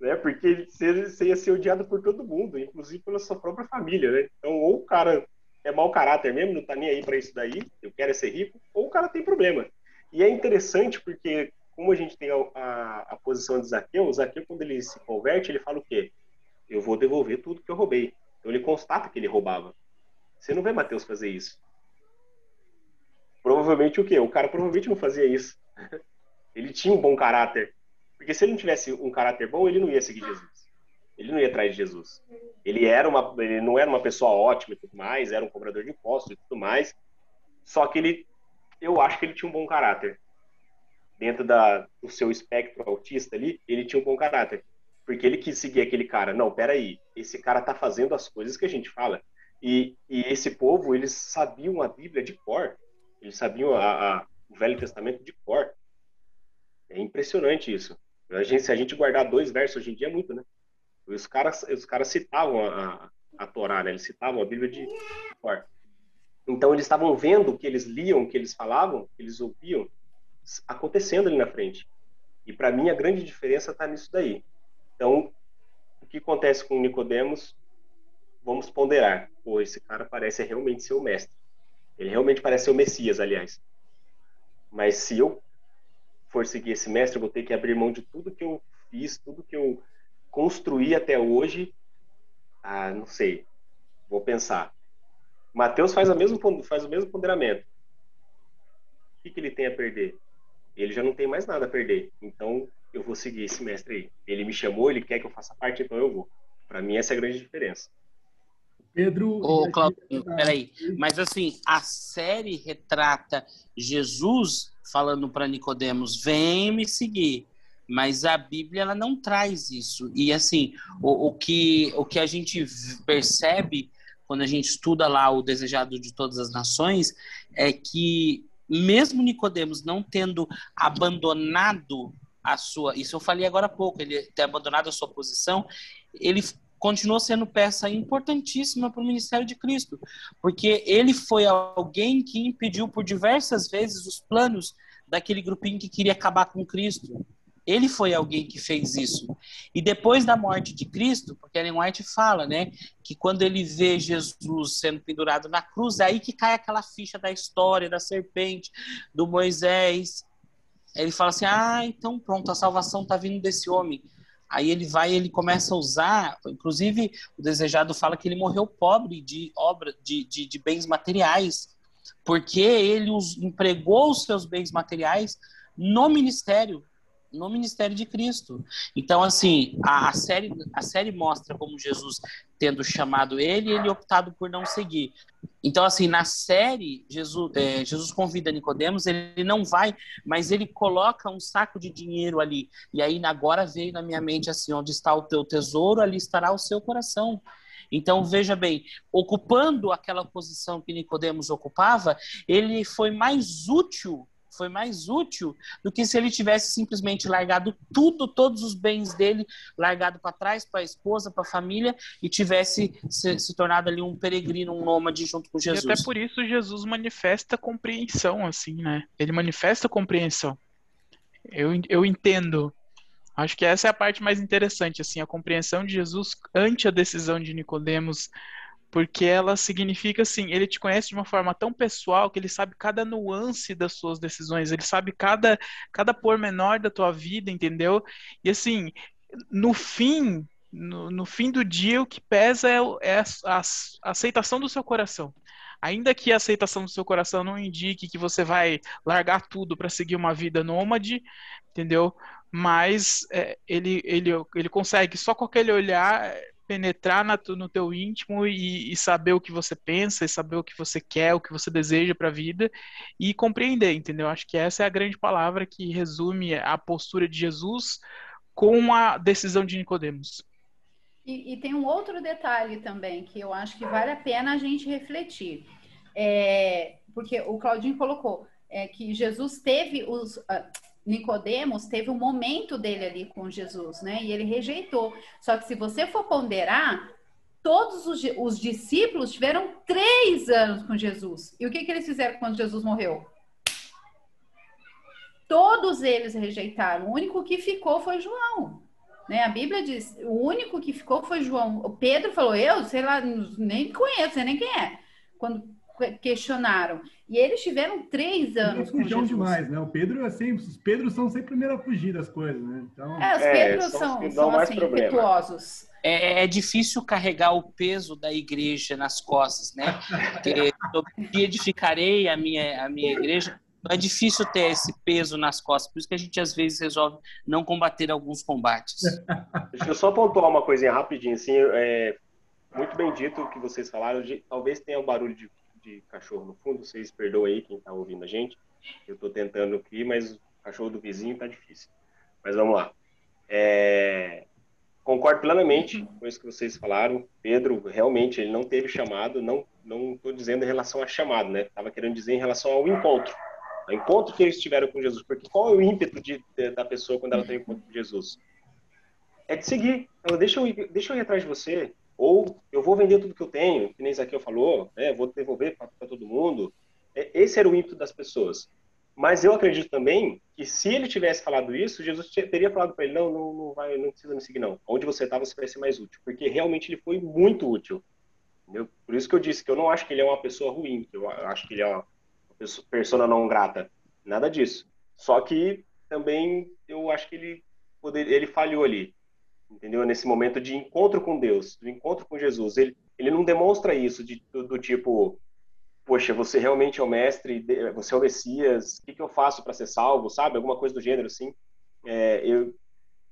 Né? Porque você ia ser odiado por todo mundo, inclusive pela sua própria família, né? Então, ou o cara é mau caráter mesmo, não tá nem aí para isso daí, eu quero é ser rico, ou o cara tem problema. E é interessante porque, como a gente tem a, a, a posição de Zaqueu, Zaqueu, quando ele se converte, ele fala o quê? Eu vou devolver tudo que eu roubei. Então, ele constata que ele roubava. Você não vê Mateus fazer isso. Provavelmente o quê? O cara provavelmente não fazia isso. [laughs] Ele tinha um bom caráter. Porque se ele não tivesse um caráter bom, ele não ia seguir Jesus. Ele não ia atrás de Jesus. Ele era uma, ele não era uma pessoa ótima e tudo mais, era um cobrador de impostos e tudo mais. Só que ele, eu acho que ele tinha um bom caráter. Dentro da, do seu espectro autista ali, ele tinha um bom caráter. Porque ele quis seguir aquele cara. Não, peraí, esse cara tá fazendo as coisas que a gente fala. E, e esse povo, eles sabiam a Bíblia de cor. Eles sabiam a, a, o Velho Testamento de cor. É impressionante isso. A gente, se a gente guardar dois versos hoje em dia, é muito, né? Os caras, os caras citavam a, a, a Torá, né? Eles citavam a Bíblia de cor. Então, eles estavam vendo o que eles liam, o que eles falavam, o que eles ouviam, acontecendo ali na frente. E para mim, a grande diferença está nisso daí. Então, o que acontece com Nicodemos vamos ponderar. Pô, esse cara parece realmente ser o mestre. Ele realmente parece ser o Messias, aliás. Mas se eu for seguir esse mestre, eu vou ter que abrir mão de tudo que eu fiz, tudo que eu construí até hoje. Ah, não sei. Vou pensar. Mateus faz, a mesmo, faz o mesmo ponderamento. O que, que ele tem a perder? Ele já não tem mais nada a perder. Então, eu vou seguir esse mestre aí. Ele me chamou, ele quer que eu faça parte, então eu vou. Para mim, essa é a grande diferença. Pedro. Ô, Claudinho, peraí. Mas assim, a série retrata Jesus falando para Nicodemos: vem me seguir. Mas a Bíblia ela não traz isso. E assim, o, o, que, o que a gente percebe quando a gente estuda lá o desejado de todas as nações é que mesmo Nicodemos não tendo abandonado a sua, isso eu falei agora há pouco, ele ter abandonado a sua posição, ele continuou sendo peça importantíssima para o ministério de Cristo, porque ele foi alguém que impediu por diversas vezes os planos daquele grupinho que queria acabar com Cristo. Ele foi alguém que fez isso. E depois da morte de Cristo, porque Ellen White fala, né, que quando ele vê Jesus sendo pendurado na cruz, é aí que cai aquela ficha da história da serpente, do Moisés. Ele fala assim: "Ah, então pronto, a salvação está vindo desse homem". Aí ele vai, ele começa a usar, inclusive o desejado fala que ele morreu pobre de obra, de, de, de bens materiais, porque ele os, empregou os seus bens materiais no ministério, no ministério de Cristo. Então, assim, a, a, série, a série mostra como Jesus, tendo chamado ele, ele optado por não seguir. Então, assim, na série, Jesus, é, Jesus convida Nicodemos, ele não vai, mas ele coloca um saco de dinheiro ali. E aí, agora veio na minha mente assim, onde está o teu tesouro, ali estará o seu coração. Então, veja bem, ocupando aquela posição que Nicodemos ocupava, ele foi mais útil foi mais útil do que se ele tivesse simplesmente largado tudo, todos os bens dele, largado para trás, para a esposa, para a família, e tivesse se, se, tornado ali um peregrino, um nômade junto com Jesus. E até por isso Jesus manifesta compreensão, assim, né? Ele manifesta compreensão. Eu, eu entendo. Acho que essa é a parte mais interessante, assim, a compreensão de Jesus ante a decisão de Nicodemos porque ela significa assim, ele te conhece de uma forma tão pessoal que ele sabe cada nuance das suas decisões, ele sabe cada cada pormenor da tua vida, entendeu? E assim, no fim, no, no fim do dia o que pesa é, é a, a, aceitação do seu coração. Ainda que a aceitação do seu coração não indique que você vai largar tudo para seguir uma vida nômade, entendeu? Mas é, ele, ele, ele consegue só com aquele olhar penetrar na, no teu íntimo e, e, saber o que você pensa, e saber o que você quer, o que você deseja para a vida e compreender, entendeu? Acho que essa é a grande palavra que resume a postura de Jesus com a decisão de Nicodemos. E, e tem um outro detalhe também que eu acho que vale a pena a gente refletir, é, porque o Claudinho colocou é, que Jesus teve os uh, Nicodemos teve um momento dele ali com Jesus, né? E ele rejeitou. Só que se você for ponderar, todos os, os discípulos tiveram três anos com Jesus. E o que, que eles fizeram quando Jesus morreu? Todos eles rejeitaram. O único que ficou foi João. Né? A Bíblia diz: o único que ficou foi João. O Pedro falou: Eu, sei lá, nem conheço, nem quem é. Quando questionaram. E eles tiveram três anos com Jesus. demais, né? O Pedro, assim, os Pedros são sempre primeiro a fugir das coisas, né? Então... É, os Pedros é, são, são, são assim, impetuosos. É, é, difícil carregar o peso da igreja nas costas, né? Porque [laughs] eu edificarei a minha, a minha igreja. É difícil ter esse peso nas costas, por isso que a gente às vezes resolve não combater alguns combates. Deixa eu só pontuar uma coisinha rapidinho, assim, é, muito bem dito o que vocês falaram, de, talvez tenha um barulho de de cachorro no fundo, vocês perdoam aí quem está ouvindo a gente. Eu estou tentando aqui, mas o cachorro do vizinho está difícil. Mas vamos lá. É... Concordo plenamente com isso que vocês falaram. Pedro, realmente, ele não teve chamado, não estou dizendo em relação a chamado, né? Estava querendo dizer em relação ao encontro. O encontro que eles tiveram com Jesus. Porque qual é o ímpeto de, de, da pessoa quando ela tem um encontro com Jesus? É de seguir. Ela, deixa eu, deixa eu ir atrás de você. Ou eu vou vender tudo que eu tenho, que nem Zaqueu falou, né? vou devolver para todo mundo. É, esse era o ímpeto das pessoas. Mas eu acredito também que se ele tivesse falado isso, Jesus teria falado para ele: não, não, não, vai, não precisa me seguir, não. Onde você está, você vai ser mais útil. Porque realmente ele foi muito útil. Entendeu? Por isso que eu disse que eu não acho que ele é uma pessoa ruim, que eu acho que ele é uma pessoa, não grata. Nada disso. Só que também eu acho que ele poder, ele falhou ali, entendeu? Nesse momento de encontro com Deus, do encontro com Jesus. Ele, ele não demonstra isso de, do, do tipo, poxa, você realmente é o mestre, você é o Messias, o que, que eu faço para ser salvo, sabe? Alguma coisa do gênero assim. É, eu,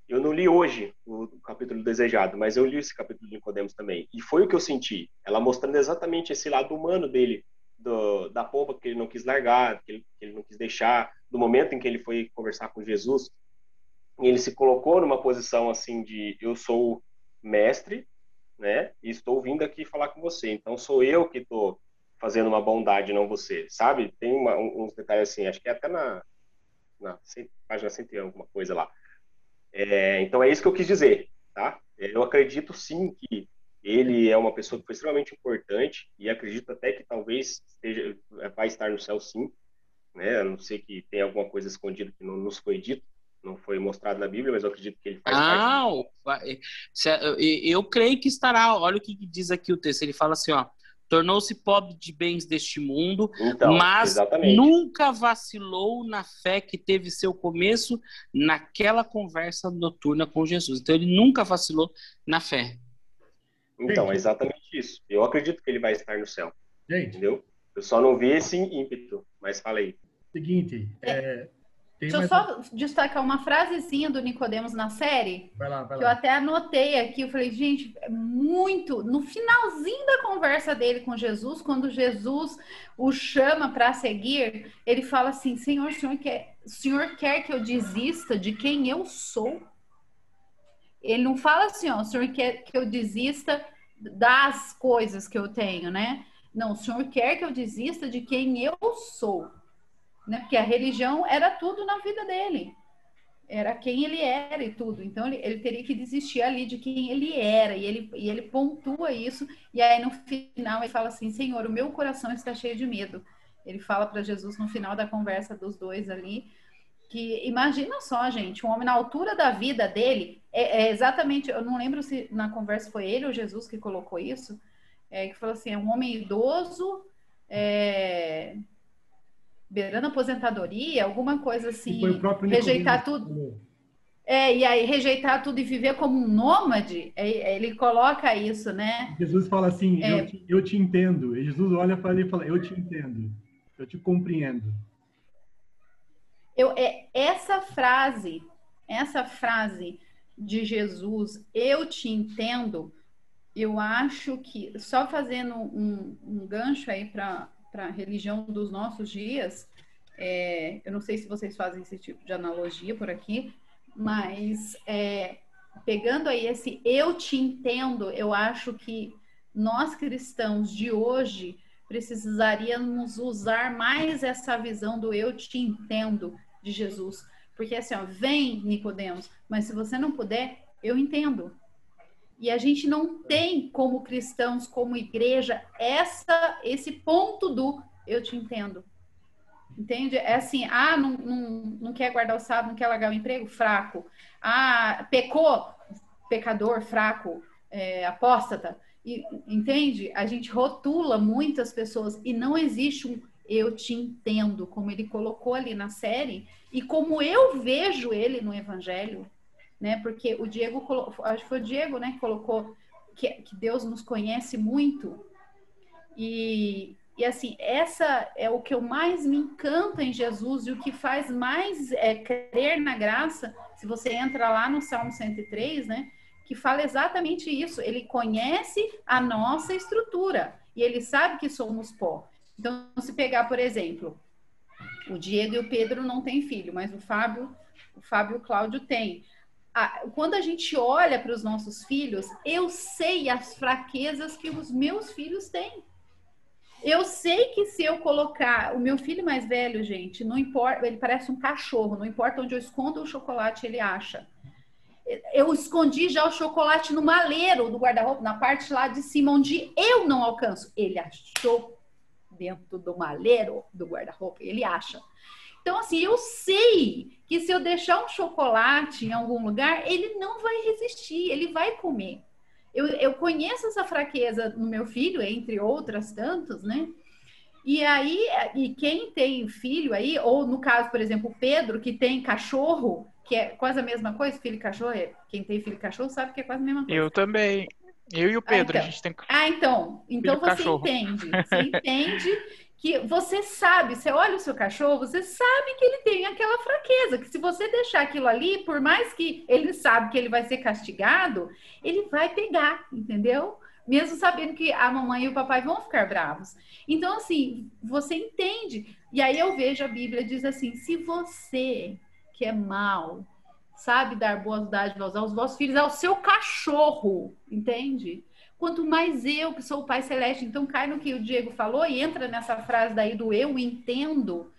eu não li hoje o, capítulo desejado, mas eu li esse capítulo de Nicodemos também. E foi o que eu senti. Ela mostrando exatamente esse lado humano dele, do, da pomba que ele não quis largar, que ele, que ele não quis deixar, do momento em que ele foi conversar com Jesus. Ele se colocou numa posição assim de eu sou mestre, né? E estou vindo aqui falar com você. Então sou eu que estou fazendo uma bondade, não você, sabe? Tem uma, uns detalhes assim, acho que é até na, na página 100 alguma coisa lá. É, então é isso que eu quis dizer, tá? Eu acredito sim que ele é uma pessoa que foi extremamente importante e acredito até que talvez esteja, vai estar no céu sim, né? A não sei que tem alguma coisa escondida que não nos foi dito, não foi mostrado na Bíblia, mas eu acredito que ele faz ah, parte. Ah, eu creio que estará. Olha o que diz aqui o texto. Ele fala assim, ó tornou-se pobre de bens deste mundo, então, mas exatamente. nunca vacilou na fé que teve seu começo naquela conversa noturna com Jesus. Então ele nunca vacilou na fé. Então, é exatamente isso. Eu acredito que ele vai estar no céu. Gente. Entendeu? Eu só não vi esse ímpeto, mas falei. Seguinte, é, Deixa eu só destacar uma frasezinha do Nicodemos na série. Vai lá, vai que lá. eu até anotei aqui. Eu falei, gente, é muito. No finalzinho da conversa dele com Jesus, quando Jesus o chama para seguir, ele fala assim: Senhor, senhor quer, o senhor quer que eu desista de quem eu sou? Ele não fala assim, ó, o senhor quer que eu desista das coisas que eu tenho, né? Não, o senhor quer que eu desista de quem eu sou né? Porque a religião era tudo na vida dele. Era quem ele era e tudo. Então ele, ele teria que desistir ali de quem ele era. E ele, e ele pontua isso. E aí no final ele fala assim: Senhor, o meu coração está cheio de medo. Ele fala para Jesus no final da conversa dos dois ali. Que imagina só, gente, um homem na altura da vida dele, é, é exatamente, eu não lembro se na conversa foi ele ou Jesus que colocou isso, é, que falou assim: é um homem idoso, é, beirando aposentadoria, alguma coisa assim, rejeitar tudo. É, e aí rejeitar tudo e viver como um nômade, é, é, ele coloca isso, né? Jesus fala assim, é, eu, te, eu, te, entendo. E Jesus olha para ele e fala, eu te entendo, eu te compreendo. Eu, é, essa frase, essa frase de Jesus, eu te entendo, eu acho que, só fazendo um, um gancho aí para para a religião dos nossos dias, é, eu não sei se vocês fazem esse tipo de analogia por aqui, mas é, pegando aí esse eu te entendo, eu acho que nós cristãos de hoje precisaríamos usar mais essa visão do eu te entendo de Jesus. Porque assim, ó, vem Nicodemos, mas se você não puder, eu entendo. E a gente não tem, como cristãos, como igreja, essa esse ponto do eu te entendo. Entende? É assim, ah, não, não, não quer guardar o sábado, não quer largar o emprego? Fraco. Ah, pecou? Pecador, fraco, é, apóstata. E, entende? A gente rotula muitas pessoas e não existe um eu te entendo, como ele colocou ali na série, e como eu vejo ele no evangelho, né? Porque o Diego, acho que foi o Diego, né, que colocou que, que Deus nos conhece muito. E, e assim, essa é o que eu mais me encanta em Jesus e o que faz mais é, crer na graça. Se você entra lá no Salmo 103, né, que fala exatamente isso. Ele conhece a nossa estrutura e ele sabe que somos pó. Então, se pegar, por exemplo, o Diego e o Pedro não têm filho, mas o Fábio, o Fábio e o Cláudio têm quando a gente olha para os nossos filhos, eu sei as fraquezas que os meus filhos têm. Eu sei que se eu colocar o meu filho mais velho, gente, não importa, ele parece um cachorro, não importa onde eu escondo o chocolate, ele acha. Eu escondi já o chocolate no maleiro do guarda-roupa, na parte lá de cima, onde eu não alcanço. Ele achou dentro do maleiro do guarda-roupa, ele acha. Então, assim, eu sei que se eu deixar um chocolate em algum lugar, ele não vai resistir, ele vai comer. Eu, eu conheço essa fraqueza no meu filho, entre outras tantas, né? E aí, e quem tem filho aí, ou no caso, por exemplo, o Pedro, que tem cachorro, que é quase a mesma coisa, filho e cachorro, é, quem tem filho e cachorro sabe que é quase a mesma coisa. Eu também. Eu e o Pedro, ah, então. a gente tem Ah, então. Então você cachorro. entende. Você entende [laughs] que você sabe, você olha o seu cachorro, você sabe que ele tem aquela fraqueza, que se você deixar aquilo ali, por mais que ele sabe que ele vai ser castigado, ele vai pegar, entendeu? Mesmo sabendo que a mamãe e o papai vão ficar bravos. Então, assim, você entende. E aí eu vejo a Bíblia diz assim: se você que é mal, sabe dar boas dádivas aos vossos filhos, ao seu cachorro, entende? Quanto mais eu, que sou o Pai Celeste, então cai no que o Diego falou e entra nessa frase daí do eu entendo,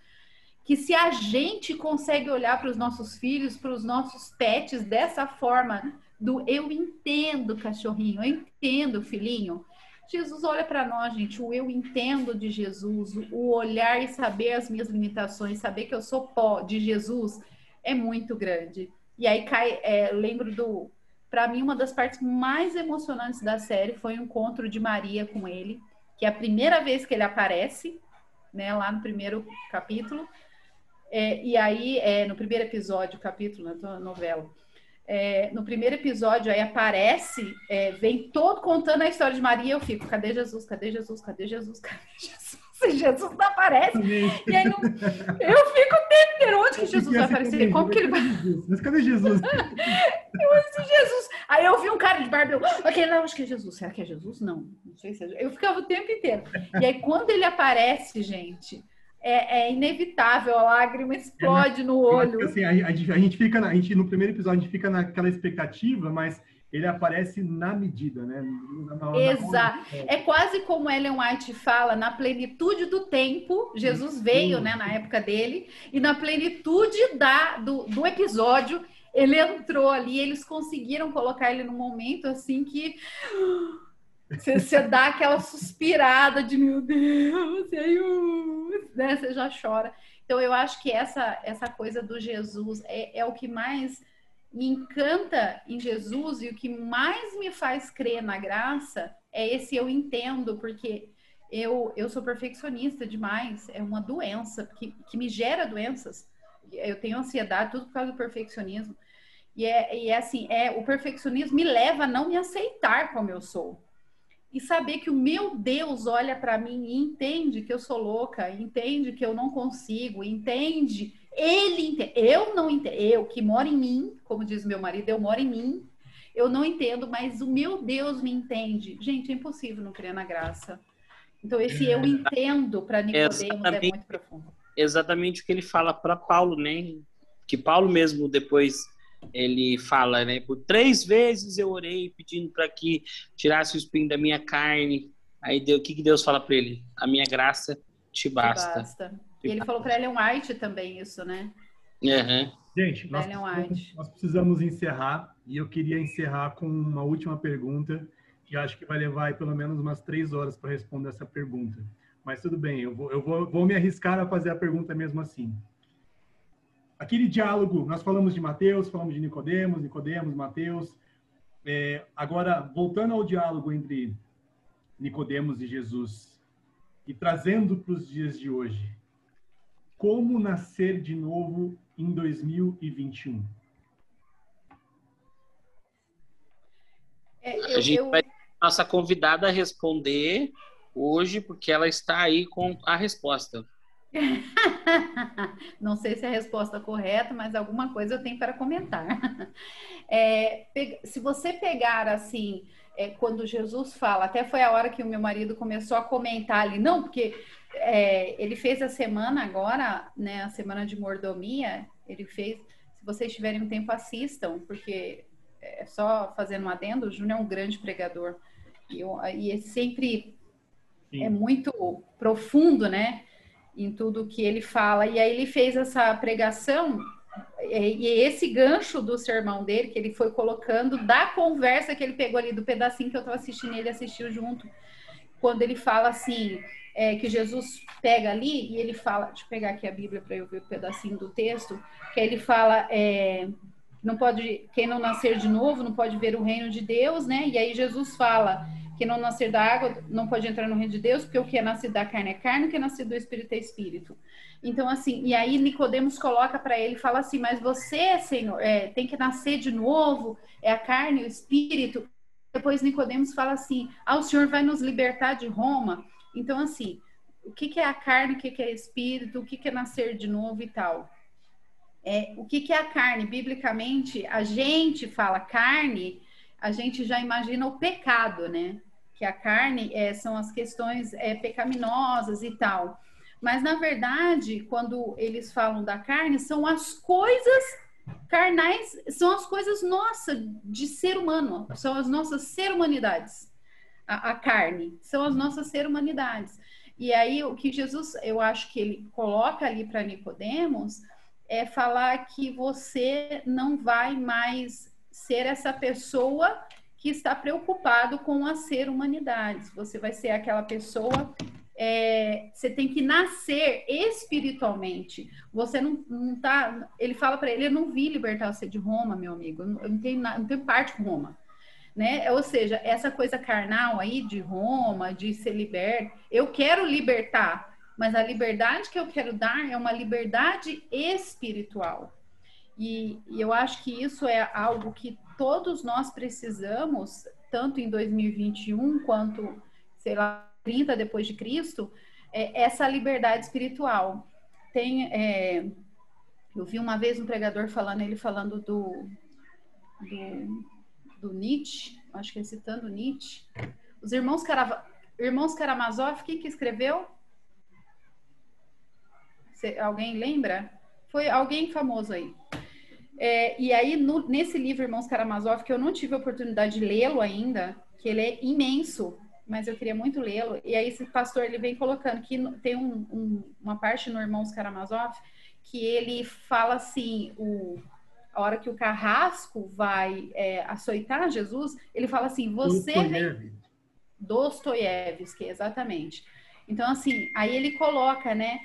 que se a gente consegue olhar para os nossos filhos, para os nossos pets dessa forma, do eu entendo, cachorrinho, eu entendo, filhinho. Jesus olha para nós, gente, o eu entendo de Jesus, o olhar e saber as minhas limitações, saber que eu sou pó de Jesus é muito grande. E aí cai, é, lembro do. Para mim, uma das partes mais emocionantes da série foi o encontro de Maria com ele, que é a primeira vez que ele aparece, né, lá no primeiro capítulo. É, e aí, é, no primeiro episódio, capítulo, na novela, é, no primeiro episódio, aí aparece, é, vem todo contando a história de Maria, eu fico, cadê Jesus? Cadê Jesus? Cadê Jesus? Cadê Jesus? [laughs] Jesus não aparece. E aí não... eu fico o tempo inteiro, onde que Jesus vai aparecer? Como que ele vai. Mas cadê Jesus? [laughs] eu disse, Jesus. Aí eu vi um cara de barba, eu, ok, não, acho que é Jesus. Será que é Jesus? Não, não sei se é Eu ficava o tempo inteiro. E aí, quando ele aparece, gente, é, é, inevitável, a lágrima explode é, no olho. Assim, a, a, a, gente fica, na, a gente, no primeiro episódio, a gente fica naquela expectativa, mas ele aparece na medida, né? Exato. É quase como Ellen White fala, na plenitude do tempo, Jesus veio, né, na época dele, e na plenitude da, do, do episódio, ele entrou ali, eles conseguiram colocar ele num momento assim que você, você dá aquela suspirada de meu Deus, e aí, uh, né, você já chora. Então eu acho que essa, essa coisa do Jesus é, é o que mais me encanta em Jesus e o que mais me faz crer na graça é esse eu entendo, porque eu, eu sou perfeccionista demais, é uma doença que, que me gera doenças. Eu tenho ansiedade, tudo por causa do perfeccionismo. E é, e é assim, é, o perfeccionismo me leva a não me aceitar como eu sou. E saber que o meu Deus olha para mim e entende que eu sou louca, entende que eu não consigo, entende ele. Eu não entendo. Eu que moro em mim, como diz meu marido, eu moro em mim. Eu não entendo, mas o meu Deus me entende. Gente, é impossível não crer na graça. Então, esse eu entendo para Nicodemos é muito profundo. Exatamente o que ele fala para Paulo, né? Que Paulo mesmo depois ele fala, né? Por três vezes eu orei pedindo para que tirasse o espinho da minha carne. Aí o que, que Deus fala para ele? A minha graça te basta. Te basta. E ele falou para Ellen White também isso, né? Uhum. Gente, nós precisamos, nós precisamos, encerrar e eu queria encerrar com uma última pergunta que acho que vai levar pelo menos umas três horas para responder essa pergunta. Mas tudo bem, eu, vou, eu vou, vou me arriscar a fazer a pergunta mesmo assim. Aquele diálogo, nós falamos de Mateus, falamos de Nicodemos, Nicodemos, Mateus. É, agora, voltando ao diálogo entre Nicodemos e Jesus e trazendo para os dias de hoje, como nascer de novo em 2021? É, eu, a gente eu... vai nossa convidada a responder hoje, porque ela está aí com a resposta. [laughs] Não sei se é a resposta correta, mas alguma coisa eu tenho para comentar. [laughs] É, se você pegar assim, é, quando Jesus fala, até foi a hora que o meu marido começou a comentar ali, não, porque é, ele fez a semana agora, né, a semana de mordomia, ele fez, se vocês tiverem um tempo, assistam, porque é só fazendo um adendo, o Júnior é um grande pregador, e, eu, e é sempre Sim. é muito profundo, né, em tudo que ele fala, e aí ele fez essa pregação, e esse gancho do sermão dele, que ele foi colocando, da conversa que ele pegou ali, do pedacinho que eu estava assistindo, ele assistiu junto, quando ele fala assim, é, que Jesus pega ali e ele fala, deixa eu pegar aqui a Bíblia para eu ver o pedacinho do texto, que ele fala, é, não pode, quem não nascer de novo não pode ver o reino de Deus, né? E aí Jesus fala que não nascer da água não pode entrar no reino de Deus, porque o que é nascido da carne é carne, o que é nascido do espírito é espírito. Então, assim, e aí Nicodemos coloca para ele, fala assim, mas você, Senhor, é, tem que nascer de novo, é a carne o espírito. Depois Nicodemos fala assim, ah, o Senhor vai nos libertar de Roma. Então, assim, o que, que é a carne, o que, que é espírito, o que, que é nascer de novo e tal. É, o que, que é a carne? Biblicamente, a gente fala carne, a gente já imagina o pecado, né? Que a carne é, são as questões é, pecaminosas e tal. Mas, na verdade, quando eles falam da carne, são as coisas carnais, são as coisas nossas de ser humano, são as nossas ser humanidades. A, a carne, são as nossas ser humanidades. E aí, o que Jesus, eu acho que ele coloca ali para Nicodemos é falar que você não vai mais ser essa pessoa que está preocupado com a ser humanidades. Você vai ser aquela pessoa. É, você tem que nascer espiritualmente. Você não, não tá. Ele fala para ele: Eu não vi libertar você de Roma, meu amigo. Eu não, tenho, não tenho parte com Roma. Né? Ou seja, essa coisa carnal aí de Roma, de ser liberto, eu quero libertar, mas a liberdade que eu quero dar é uma liberdade espiritual. E, e, eu acho que isso é algo que todos nós precisamos, tanto em 2021 quanto, sei lá, 30 depois de Cristo, é essa liberdade espiritual. Tem, é, eu vi uma vez um pregador falando, ele falando do, do, do Nietzsche, acho que ele citando Nietzsche. Os irmãos, Carava, irmãos Karamazov, quem que escreveu? Cê, alguém lembra? Foi alguém famoso aí. É, e aí, no, nesse livro, Irmãos Karamazov, que eu não tive a oportunidade de lê-lo ainda, que ele é imenso, mas eu queria muito lê-lo. E aí, esse pastor ele vem colocando que tem um, um, uma parte no Irmãos Karamazov que ele fala assim: o, a hora que o carrasco vai é, açoitar Jesus, ele fala assim: você vem. Dostoiévski, exatamente. Então, assim, aí ele coloca, né?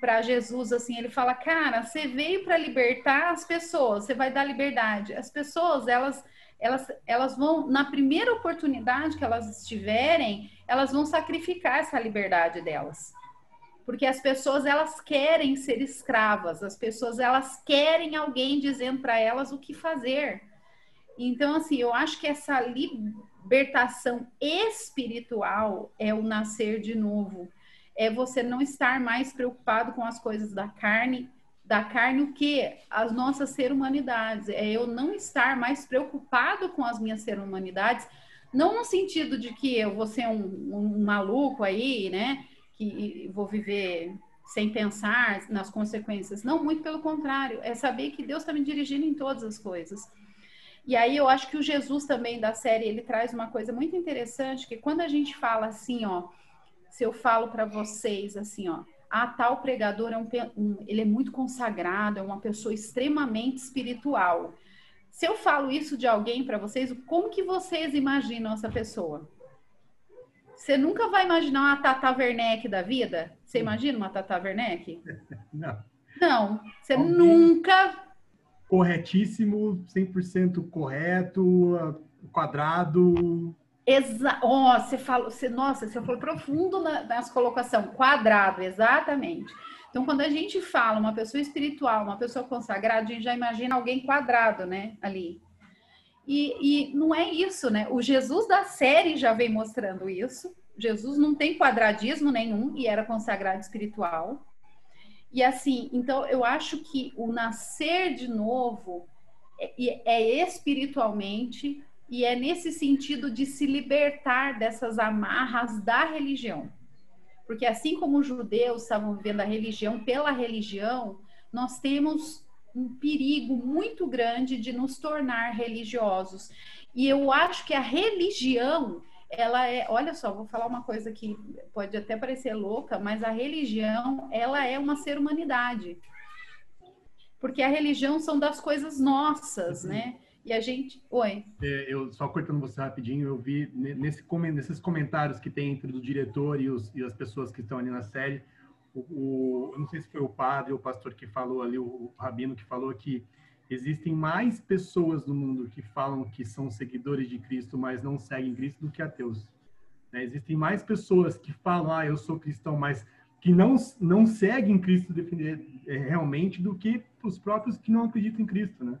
para Jesus assim, ele fala: "Cara, você veio para libertar as pessoas, você vai dar liberdade. As pessoas, elas elas elas vão na primeira oportunidade que elas estiverem, elas vão sacrificar essa liberdade delas. Porque as pessoas elas querem ser escravas, as pessoas elas querem alguém dizendo para elas o que fazer. Então assim, eu acho que essa libertação espiritual é o nascer de novo é você não estar mais preocupado com as coisas da carne, da carne o que as nossas ser humanidades, é eu não estar mais preocupado com as minhas ser humanidades, não no sentido de que eu vou ser um, um maluco aí, né, que vou viver sem pensar nas consequências. Não, muito pelo contrário, é saber que Deus está me dirigindo em todas as coisas. E aí eu acho que o Jesus também da série, ele traz uma coisa muito interessante, que quando a gente fala assim, ó, se eu falo para vocês assim, ó, a tal pregador é um, um, ele é muito consagrado, é uma pessoa extremamente espiritual. Se eu falo isso de alguém para vocês, como que vocês imaginam essa pessoa? Você nunca vai imaginar uma Tata Werneck da vida? Você imagina uma Tata Werneck? [laughs] Não. Não, você alguém nunca. Corretíssimo, 100% correto, quadrado, Exa oh, você falou, você, nossa, você foi profundo na, nas colocação, quadrado, exatamente. Então, quando a gente fala uma pessoa espiritual, uma pessoa consagrada, a gente já imagina alguém quadrado, né, ali. E, e não é isso, né? O Jesus da série já vem mostrando isso. Jesus não tem quadradismo nenhum e era consagrado espiritual. E assim, então eu acho que o nascer de novo é, é espiritualmente e é nesse sentido de se libertar dessas amarras da religião. Porque assim como os judeus estavam vivendo a religião pela religião, nós temos um perigo muito grande de nos tornar religiosos. E eu acho que a religião, ela é, olha só, vou falar uma coisa que pode até parecer louca, mas a religião, ela é uma ser humanidade. Porque a religião são das coisas nossas, né? E a gente. Oi. É, eu só cortando você rapidinho, eu vi nesse, nesses comentários que tem entre o diretor e, os, e as pessoas que estão ali na série, o, o, eu não sei se foi o padre ou o pastor que falou ali, o, o rabino que falou que existem mais pessoas no mundo que falam que são seguidores de Cristo, mas não seguem Cristo do que ateus. Né? Existem mais pessoas que falam, ah, eu sou cristão, mas que não, não seguem Cristo é, realmente do que os próprios que não acreditam em Cristo, né?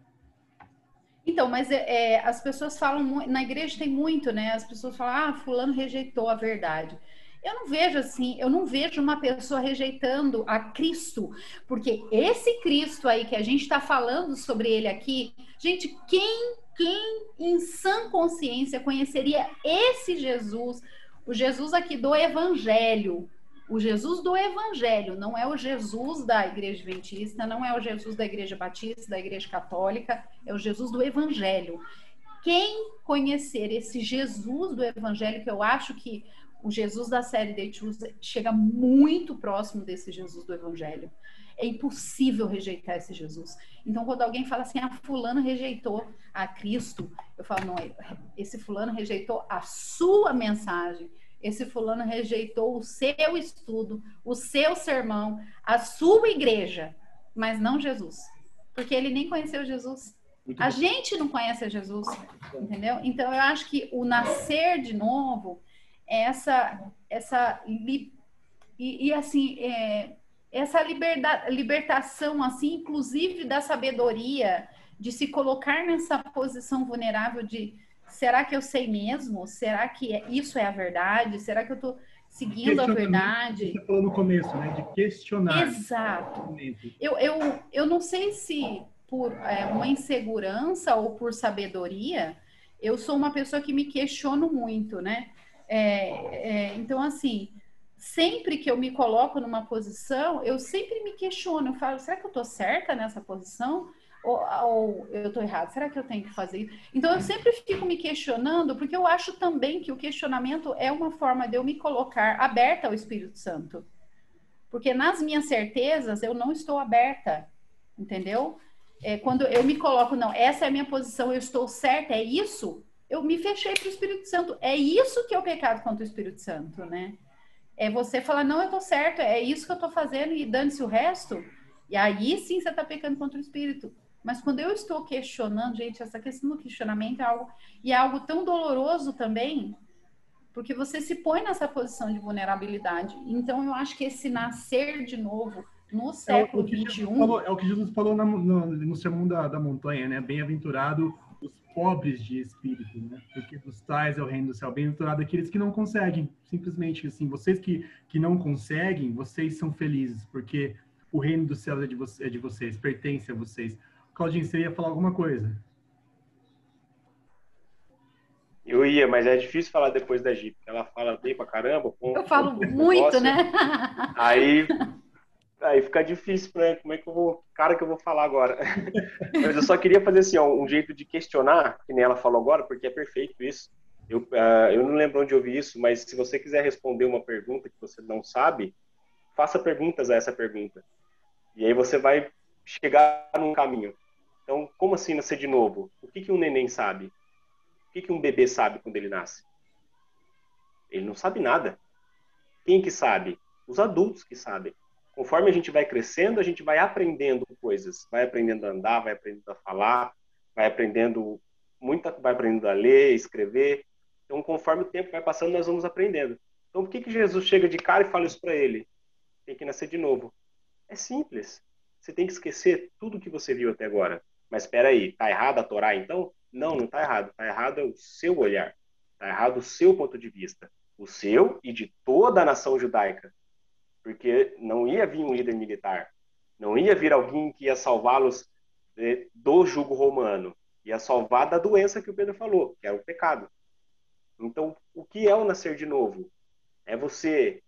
Então, mas é, é, as pessoas falam, na igreja tem muito, né? As pessoas falam, ah, fulano rejeitou a verdade. Eu não vejo assim, eu não vejo uma pessoa rejeitando a Cristo, porque esse Cristo aí que a gente está falando sobre ele aqui, gente, quem, quem em sã consciência conheceria esse Jesus, o Jesus aqui do Evangelho, o Jesus do Evangelho, não é o Jesus da Igreja Adventista, não é o Jesus da Igreja Batista, da Igreja Católica, é o Jesus do Evangelho. Quem conhecer esse Jesus do Evangelho, que eu acho que o Jesus da série The Choose chega muito próximo desse Jesus do Evangelho. É impossível rejeitar esse Jesus. Então, quando alguém fala assim, ah, fulano rejeitou a Cristo, eu falo, não, esse fulano rejeitou a sua mensagem. Esse fulano rejeitou o seu estudo, o seu sermão, a sua igreja, mas não Jesus. Porque ele nem conheceu Jesus. Muito a bom. gente não conhece Jesus, entendeu? Então, eu acho que o nascer de novo essa essa li, e, e, assim é, essa liberda, libertação assim inclusive da sabedoria de se colocar nessa posição vulnerável de será que eu sei mesmo? Será que é, isso é a verdade? Será que eu estou seguindo a verdade? você falou no começo né? De questionar. Exato. Eu, eu, eu não sei se por é, uma insegurança ou por sabedoria eu sou uma pessoa que me questiono muito né? É, é, então, assim, sempre que eu me coloco numa posição, eu sempre me questiono, eu falo, será que eu estou certa nessa posição? Ou, ou eu estou errada? Será que eu tenho que fazer isso? Então, eu sempre fico me questionando, porque eu acho também que o questionamento é uma forma de eu me colocar aberta ao Espírito Santo. Porque nas minhas certezas, eu não estou aberta, entendeu? É, quando eu me coloco, não, essa é a minha posição, eu estou certa, é isso, eu me fechei para o Espírito Santo. É isso que é o pecado contra o Espírito Santo, né? É você falar, não, eu tô certo, é isso que eu tô fazendo e dane-se o resto. E aí sim você tá pecando contra o Espírito. Mas quando eu estou questionando, gente, essa questão do questionamento é algo, e é algo tão doloroso também, porque você se põe nessa posição de vulnerabilidade. Então eu acho que esse nascer de novo no século XXI. É, é, o que Jesus falou na, no, no Sermão da, da Montanha, né? Bem-aventurado pobres de espírito, né? Porque dos tais é o reino do céu. Bem-aventurado aqueles que não conseguem. Simplesmente assim, vocês que, que não conseguem, vocês são felizes, porque o reino do céu é de, é de vocês, pertence a vocês. Claudinho, você ia falar alguma coisa? Eu ia, mas é difícil falar depois da Jeep. Ela fala bem pra caramba. Com, eu falo muito, né? Aí [laughs] Aí fica difícil, né? Como é que eu vou. Cara, que eu vou falar agora. [laughs] Mas eu só queria fazer assim, ó, um jeito de questionar, que nem ela falou agora, porque é perfeito isso. Eu, uh, eu não lembro onde eu vi isso, mas se você quiser responder uma pergunta que você não sabe, faça perguntas a essa pergunta. E aí você vai chegar num caminho. Então, como assim nascer de novo? O que, que um neném sabe? O que, que um bebê sabe quando ele nasce? Ele não sabe nada. Quem que sabe? Os adultos que sabem conforme a gente vai crescendo, a gente vai aprendendo coisas, vai aprendendo a andar, vai aprendendo a falar, vai aprendendo muita, vai aprendendo a ler, escrever. Então, conforme o tempo vai passando, nós vamos aprendendo. Então, por que que Jesus chega de cara e fala isso para ele? Tem que nascer de novo. É simples. Você tem que esquecer tudo que você viu até agora. Mas espera aí, tá errado a Torá então? Não, não tá errado. Tá errado é o seu olhar. Tá errado o seu ponto de vista. O seu e de toda a nação judaica porque não ia vir um líder militar, não ia vir alguém que ia salvá-los eh, do jugo romano, ia salvar da doença que o Pedro falou, que era o pecado. Então, o que é o nascer de novo? É você,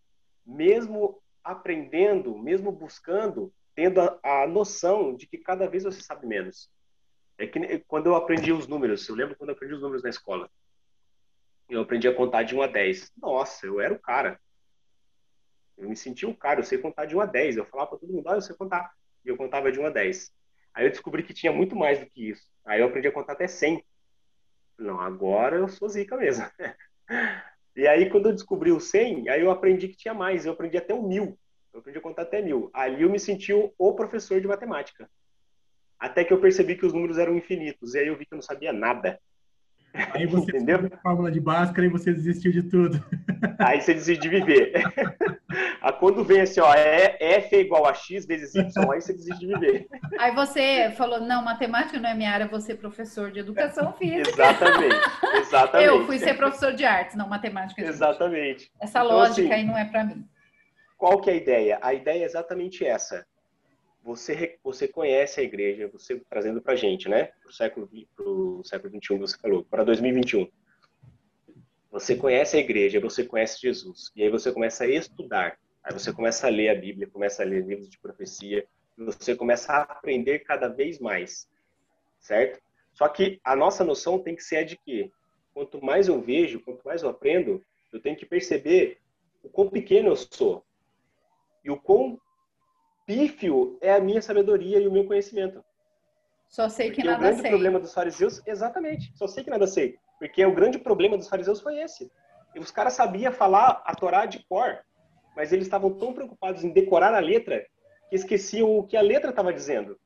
mesmo aprendendo, mesmo buscando, tendo a, a noção de que cada vez você sabe menos. É que quando eu aprendi os números, eu lembro quando eu aprendi os números na escola. Eu aprendi a contar de 1 a 10. Nossa, eu era o cara. Eu me sentia um cara, eu sei contar de 1 a 10. Eu falava para todo mundo, ah, eu sei contar. E eu contava de 1 a 10. Aí eu descobri que tinha muito mais do que isso. Aí eu aprendi a contar até 100. Não, agora eu sou zica mesmo. [laughs] e aí, quando eu descobri o 100, aí eu aprendi que tinha mais. Eu aprendi até o 1000. Eu aprendi a contar até 1000. Ali eu me senti o professor de matemática. Até que eu percebi que os números eram infinitos. E aí eu vi que eu não sabia nada. Aí você [laughs] entendeu? a fórmula de Bhaskara e você desistiu de tudo. [laughs] Aí você desiste de viver. Aí [laughs] quando vem assim, ó, é F é igual a X vezes Y, aí você desiste de viver. Aí você falou, não, matemática não é minha área, vou ser professor de educação física. Exatamente, exatamente. Eu fui ser professor de artes, não matemática. Exatamente. Essa então, lógica assim, aí não é para mim. Qual que é a ideia? A ideia é exatamente essa você, você conhece a igreja, você trazendo para a gente, né? Para o século, pro século 21, você falou, para 2021. Você conhece a igreja, você conhece Jesus. E aí você começa a estudar. Aí você começa a ler a Bíblia, começa a ler livros de profecia. Você começa a aprender cada vez mais. Certo? Só que a nossa noção tem que ser a de que quanto mais eu vejo, quanto mais eu aprendo, eu tenho que perceber o quão pequeno eu sou. E o quão pífio é a minha sabedoria e o meu conhecimento. Só sei porque que nada sei. O grande sei. problema dos fariseus, exatamente, só sei que nada sei. Porque o grande problema dos fariseus foi esse. Os caras sabiam falar a Torá de cor, mas eles estavam tão preocupados em decorar a letra que esqueciam o que a letra estava dizendo.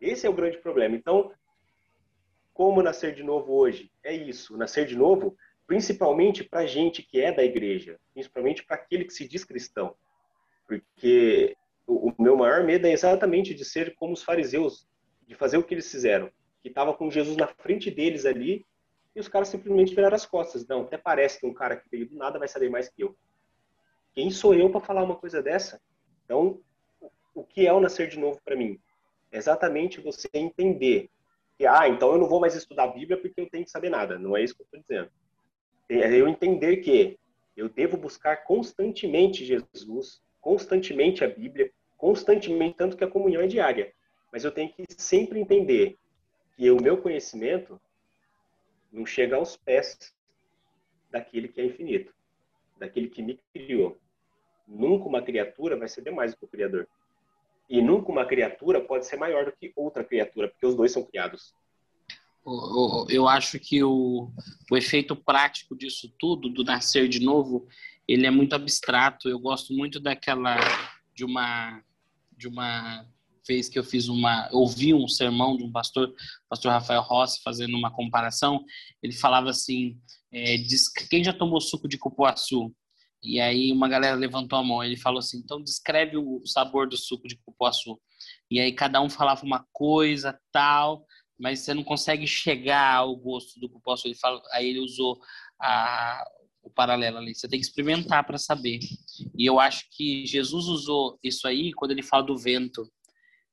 Esse é o grande problema. Então, como nascer de novo hoje? É isso, nascer de novo, principalmente para gente que é da igreja, principalmente para aquele que se diz cristão. Porque o, meu maior medo é exatamente de ser como os fariseus, de fazer o que eles fizeram, que estava com Jesus na frente deles ali, e os caras simplesmente viraram as costas. Não, até parece que um cara que veio do nada vai saber mais que eu. Quem sou eu para falar uma coisa dessa? Então, o que é o nascer de novo para mim? É exatamente você entender que, ah, então eu não vou mais estudar a Bíblia porque eu tenho que saber nada. Não é isso que eu estou dizendo. É eu entender que eu devo buscar constantemente Jesus, constantemente a Bíblia, constantemente, tanto que a comunhão é diária. Mas eu tenho que sempre entender que o meu conhecimento não chega aos pés daquele que é infinito, daquele que me criou. Nunca uma criatura vai ser demais do que o Criador. E nunca uma criatura pode ser maior do que outra criatura, porque os dois são criados. Eu acho que o, o efeito prático disso tudo, do nascer de novo, ele é muito abstrato. Eu gosto muito daquela de uma de uma vez que eu fiz uma ouvi um sermão de um pastor, pastor Rafael Rossi, fazendo uma comparação. Ele falava assim: é, diz, quem já tomou suco de cupuaçu? E aí uma galera levantou a mão. Ele falou assim: então descreve o sabor do suco de cupuaçu. E aí cada um falava uma coisa tal, mas você não consegue chegar ao gosto do cupuaçu. Ele fala, aí ele usou a o paralelo ali. Você tem que experimentar para saber. E eu acho que Jesus usou isso aí quando ele fala do vento.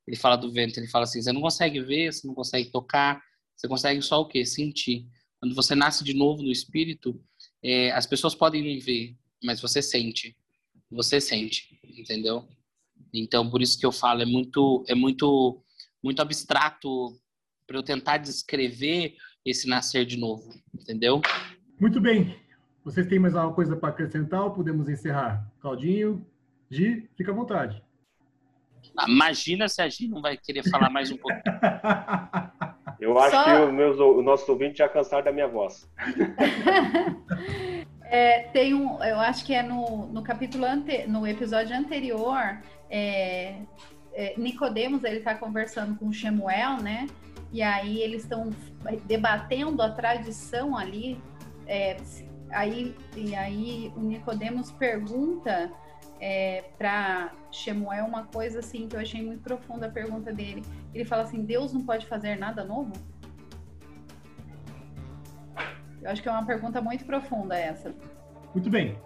Ele fala do vento, ele fala assim: você não consegue ver, você não consegue tocar, você consegue só o quê? Sentir. Quando você nasce de novo no espírito, é, as pessoas podem não ver, mas você sente. Você sente, entendeu? Então, por isso que eu falo, é muito, é muito, muito abstrato para eu tentar descrever esse nascer de novo, entendeu? Muito bem. Vocês têm mais alguma coisa para acrescentar ou podemos encerrar? Claudinho, Gi, fica à vontade. Imagina se a Gi não vai querer falar mais um pouco. [laughs] Eu acho Só... que os meus, o nosso ouvinte já cansaram da minha voz. [laughs] é, tem um, eu acho que é no, no capítulo ante, no episódio anterior, é, é, Nicodemos ele está conversando com Shemuel, né? E aí eles estão debatendo a tradição ali, é, aí, e aí o Nicodemos pergunta é, para Shemuel uma coisa assim que eu achei muito profunda a pergunta dele. Ele fala assim: Deus não pode fazer nada novo? Eu acho que é uma pergunta muito profunda essa. Muito bem.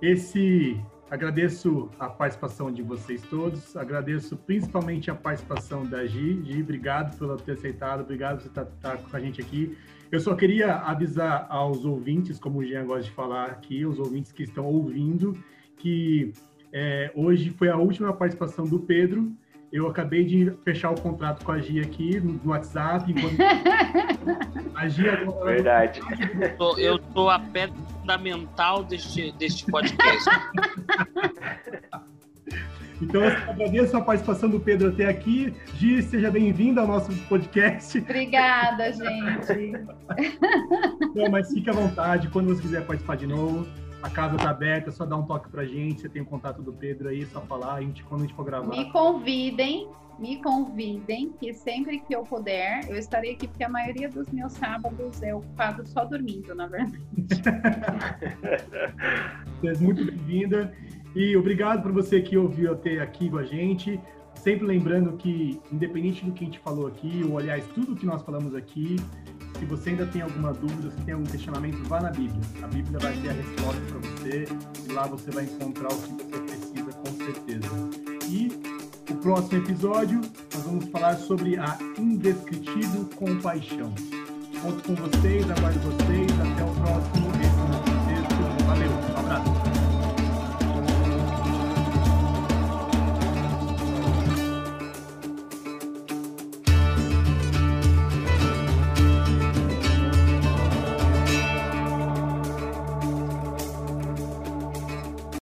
Esse agradeço a participação de vocês todos. Agradeço principalmente a participação da Gi. Gi, obrigado por ter aceitado. Obrigado por estar, estar com a gente aqui. Eu só queria avisar aos ouvintes, como o Jean gosta de falar aqui, os ouvintes que estão ouvindo, que é, hoje foi a última participação do Pedro. Eu acabei de fechar o contrato com a Gia aqui no WhatsApp. Enquanto... [laughs] a Gia agora... Verdade. Eu estou a pedra fundamental deste, deste podcast. [laughs] Então, eu agradeço a participação do Pedro até aqui. Gi, seja bem-vindo ao nosso podcast. Obrigada, gente. [laughs] Não, mas fique à vontade, quando você quiser participar de novo. a casa está aberta, é só dá um toque pra gente. Você tem o contato do Pedro aí, é só falar. A gente, quando a gente for gravar. Me convidem, me convidem, que sempre que eu puder, eu estarei aqui, porque a maioria dos meus sábados é ocupado só dormindo, na verdade. [laughs] Você é muito bem-vinda. E obrigado por você que ouviu até aqui com a gente. Sempre lembrando que, independente do que a gente falou aqui, ou aliás, tudo que nós falamos aqui, se você ainda tem alguma dúvida, se tem algum questionamento, vá na Bíblia. A Bíblia vai ter a resposta para você e lá você vai encontrar o que você precisa, com certeza. E o próximo episódio, nós vamos falar sobre a indescritível compaixão. Conto com vocês, aguardo vocês. Até o próximo. Esse é. Valeu, um abraço.